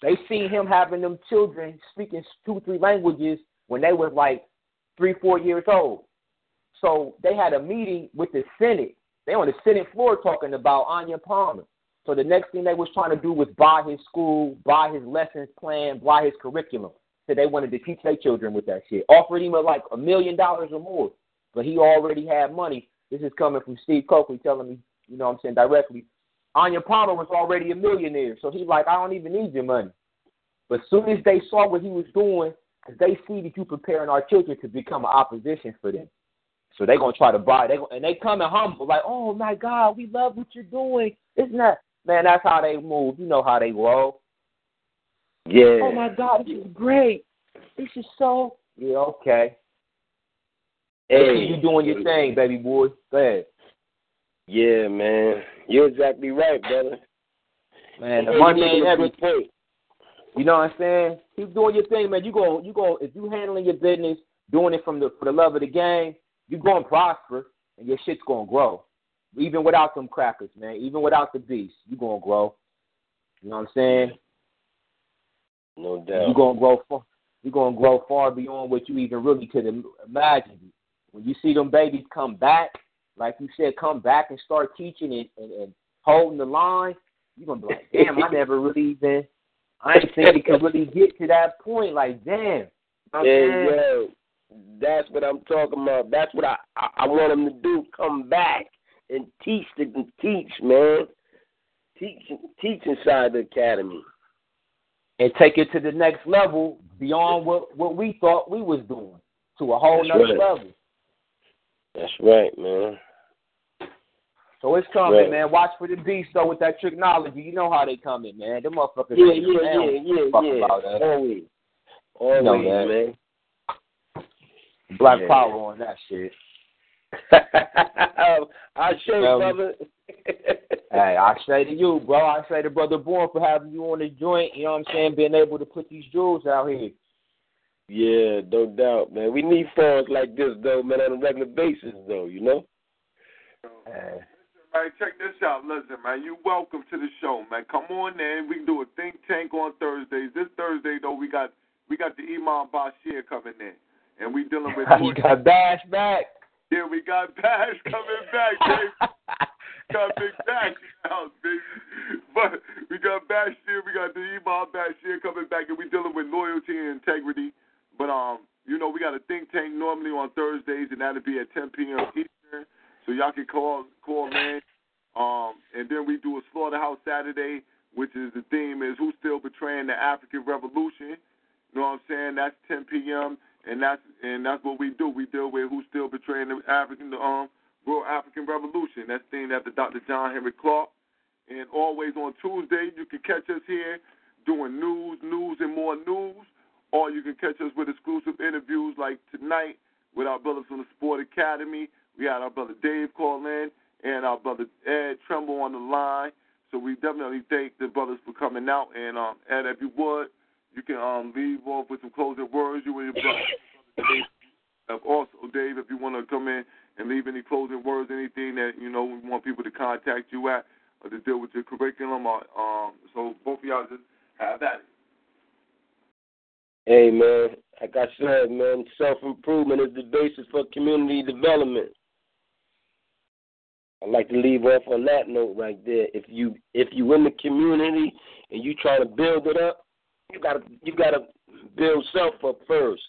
They seen him having them children speaking two, three languages when they was like three, four years old. So they had a meeting with the Senate. They on the Senate floor talking about Anyim Palmer. So the next thing they was trying to do was buy his school, buy his lessons plan, buy his curriculum. So they wanted to teach their children with that shit. Offered him like a million dollars or more. But he already had money. This is coming from Steve Cokely telling me, you know what I'm saying, directly. Anyim Palmer was already a millionaire. So he's like, I don't even need your money. But as soon as they saw what he was doing, they see that you preparing our children to become an opposition for them. So they're gonna try to buy. They and they come and humble, like, oh my God, we love what you're doing. Isn't that man? That's how they move. You know how they roll. Yeah. Oh my God, this is great. This is so. Yeah, okay. Hey. you doing your thing, baby boy. Go ahead. Yeah, man. You're exactly right, brother. Man, the money ain't everything. You know what I'm saying? Keep doing your thing, man. You go, you go. If you handling your business, doing it from the for the love of the game, you gonna prosper, and your shit's gonna grow. Even without them crackers, man. Even without the beast, you gonna grow. You know what I'm saying? No doubt. You gonna grow far. You gonna grow far beyond what you even really could imagine. When you see them babies come back, like you said, come back and start teaching and, and, and holding the line, you're gonna be like, damn, I never really even. I didn't think it could really get to that point. Like, damn. You know what I'm Yeah, that's what I'm talking about. That's what I, I I want them to do. Come back and teach the and teach, man. Teach teach inside the academy. and take it to the next level beyond what what we thought we was doing to a whole That's nother right. level. That's right, man. So it's coming, Right. man. Watch for the beast though with that technology. You know how they coming, man. Them motherfuckers. Yeah, they yeah, don't yeah, yeah, yeah. About that. Always, always, You know that. man. Black Yeah. power on that shit. I show, Yeah. brother. Hey, I say to you, bro. I say to brother Born for having you on the joint. You know what I'm saying? Being able to put these jewels out here. Yeah, no doubt, man. We need phones like this, though, man, on a regular basis, though. You know. Hey. Man, check this out. Listen, man, you're welcome to the show, man. Come on in. We can do a think tank on Thursdays. This Thursday though, we got we got the Imam Bashir coming in, and we dealing with. you got Bash back. Yeah, we got Bash coming back, baby. got Big Bash house, baby. But we got Bash here, we got the Imam Bashir coming back, and we dealing with loyalty and integrity. But um, you know, we got a think tank normally on Thursdays, and that'll be at 10 p.m. Eastern. So y'all can call call in. Um, and then we do a slaughterhouse Saturday, which is the theme is who's still betraying the African Revolution. You know what I'm saying? That's 10 p.m. and that's and that's what we do. We deal with who's still betraying the African the um World African Revolution. That's themed after Dr. John Henrik Clarke. And always on Tuesday, you can catch us here doing news, news, and more news. Or you can catch us with exclusive interviews like tonight with our brothers from the Sport Academy. We had our brother Dave call in and our brother Ed Tremble on the line. So we definitely thank the brothers for coming out. And um, Ed, if you would, you can um, leave off with some closing words. You and your brother. Dave. Also, Dave, if you want to come in and leave any closing words, anything that you know we want people to contact you at or to deal with your curriculum, or, um, so both of y'all just have that. Hey, man, like I said, man, self improvement is the basis for community development. I'd like to leave off on that note right there. If you if you in the community and you try to build it up, you gotta you gotta build self up first.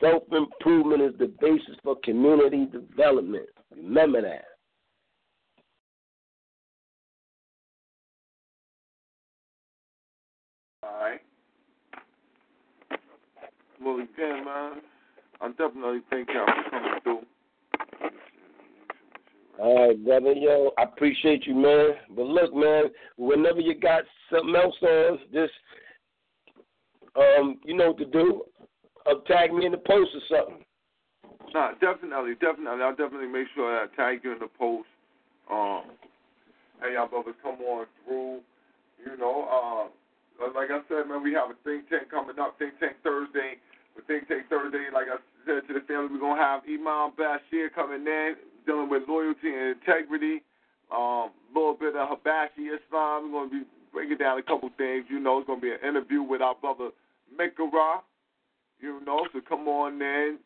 Self improvement is the basis for community development. Remember that. All right. Well, again, man. I definitely thank y'all for coming through. All right, brother. Yo, I appreciate you, man. But look, man, whenever you got something else on, just um, you know what to do. Uh, tag me in the post or something. Nah, definitely, definitely. I'll definitely make sure I tag you in the post. Um, hey, y'all brothers, come on through. You know, uh, like I said, man, we have a think tank coming up, Think Tank Thursday. With Think Tank Thursday, like I said to the family, we're gonna have Imam Bashir coming in, dealing with loyalty and integrity. A um, little bit of Habashi Islam. We're gonna be breaking down a couple things. You know, it's gonna be an interview with our brother Mikara. You know, so come on in.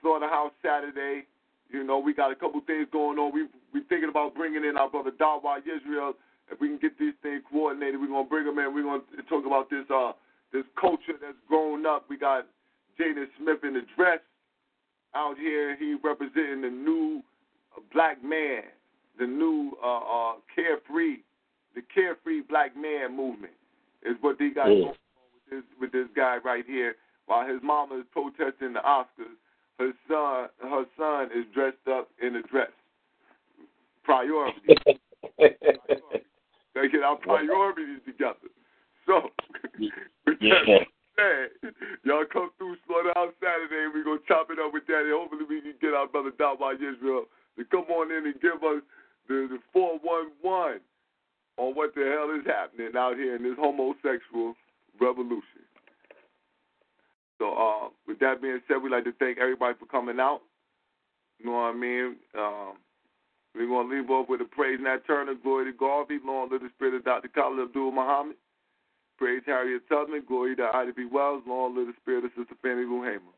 Slaughterhouse Saturday. You know, we got a couple things going on. We we thinking about bringing in our brother Dawa Israel. If we can get these things coordinated, we're gonna bring them in. We're gonna talk about this uh this culture that's grown up. We got Jaden Smith in the dress out here. He representing the new black man, the new uh, uh carefree, the carefree black man movement is what they got going on with this with this guy right here. While his mama is protesting the Oscars, her son her son is dressed up in a dress. Priority. They get our priorities together. So with that said, y'all come through Slaughterhouse Saturday. We're gonna chop it up with that and hopefully we can get our brother Dawa Israel to come on in and give us the, the 411 on what the hell is happening out here in this homosexual revolution. So, uh, with that being said, we'd like to thank everybody for coming out. You know what I mean? Um, we're going to leave off with a praise Nat Turner, glory to Garvey, long live the spirit of Dr. Khallid Abdul Muhammad. Praise Harriet Tubman, glory to Ida B. Wells, long live the spirit of Sister Fannie Lou Hamer.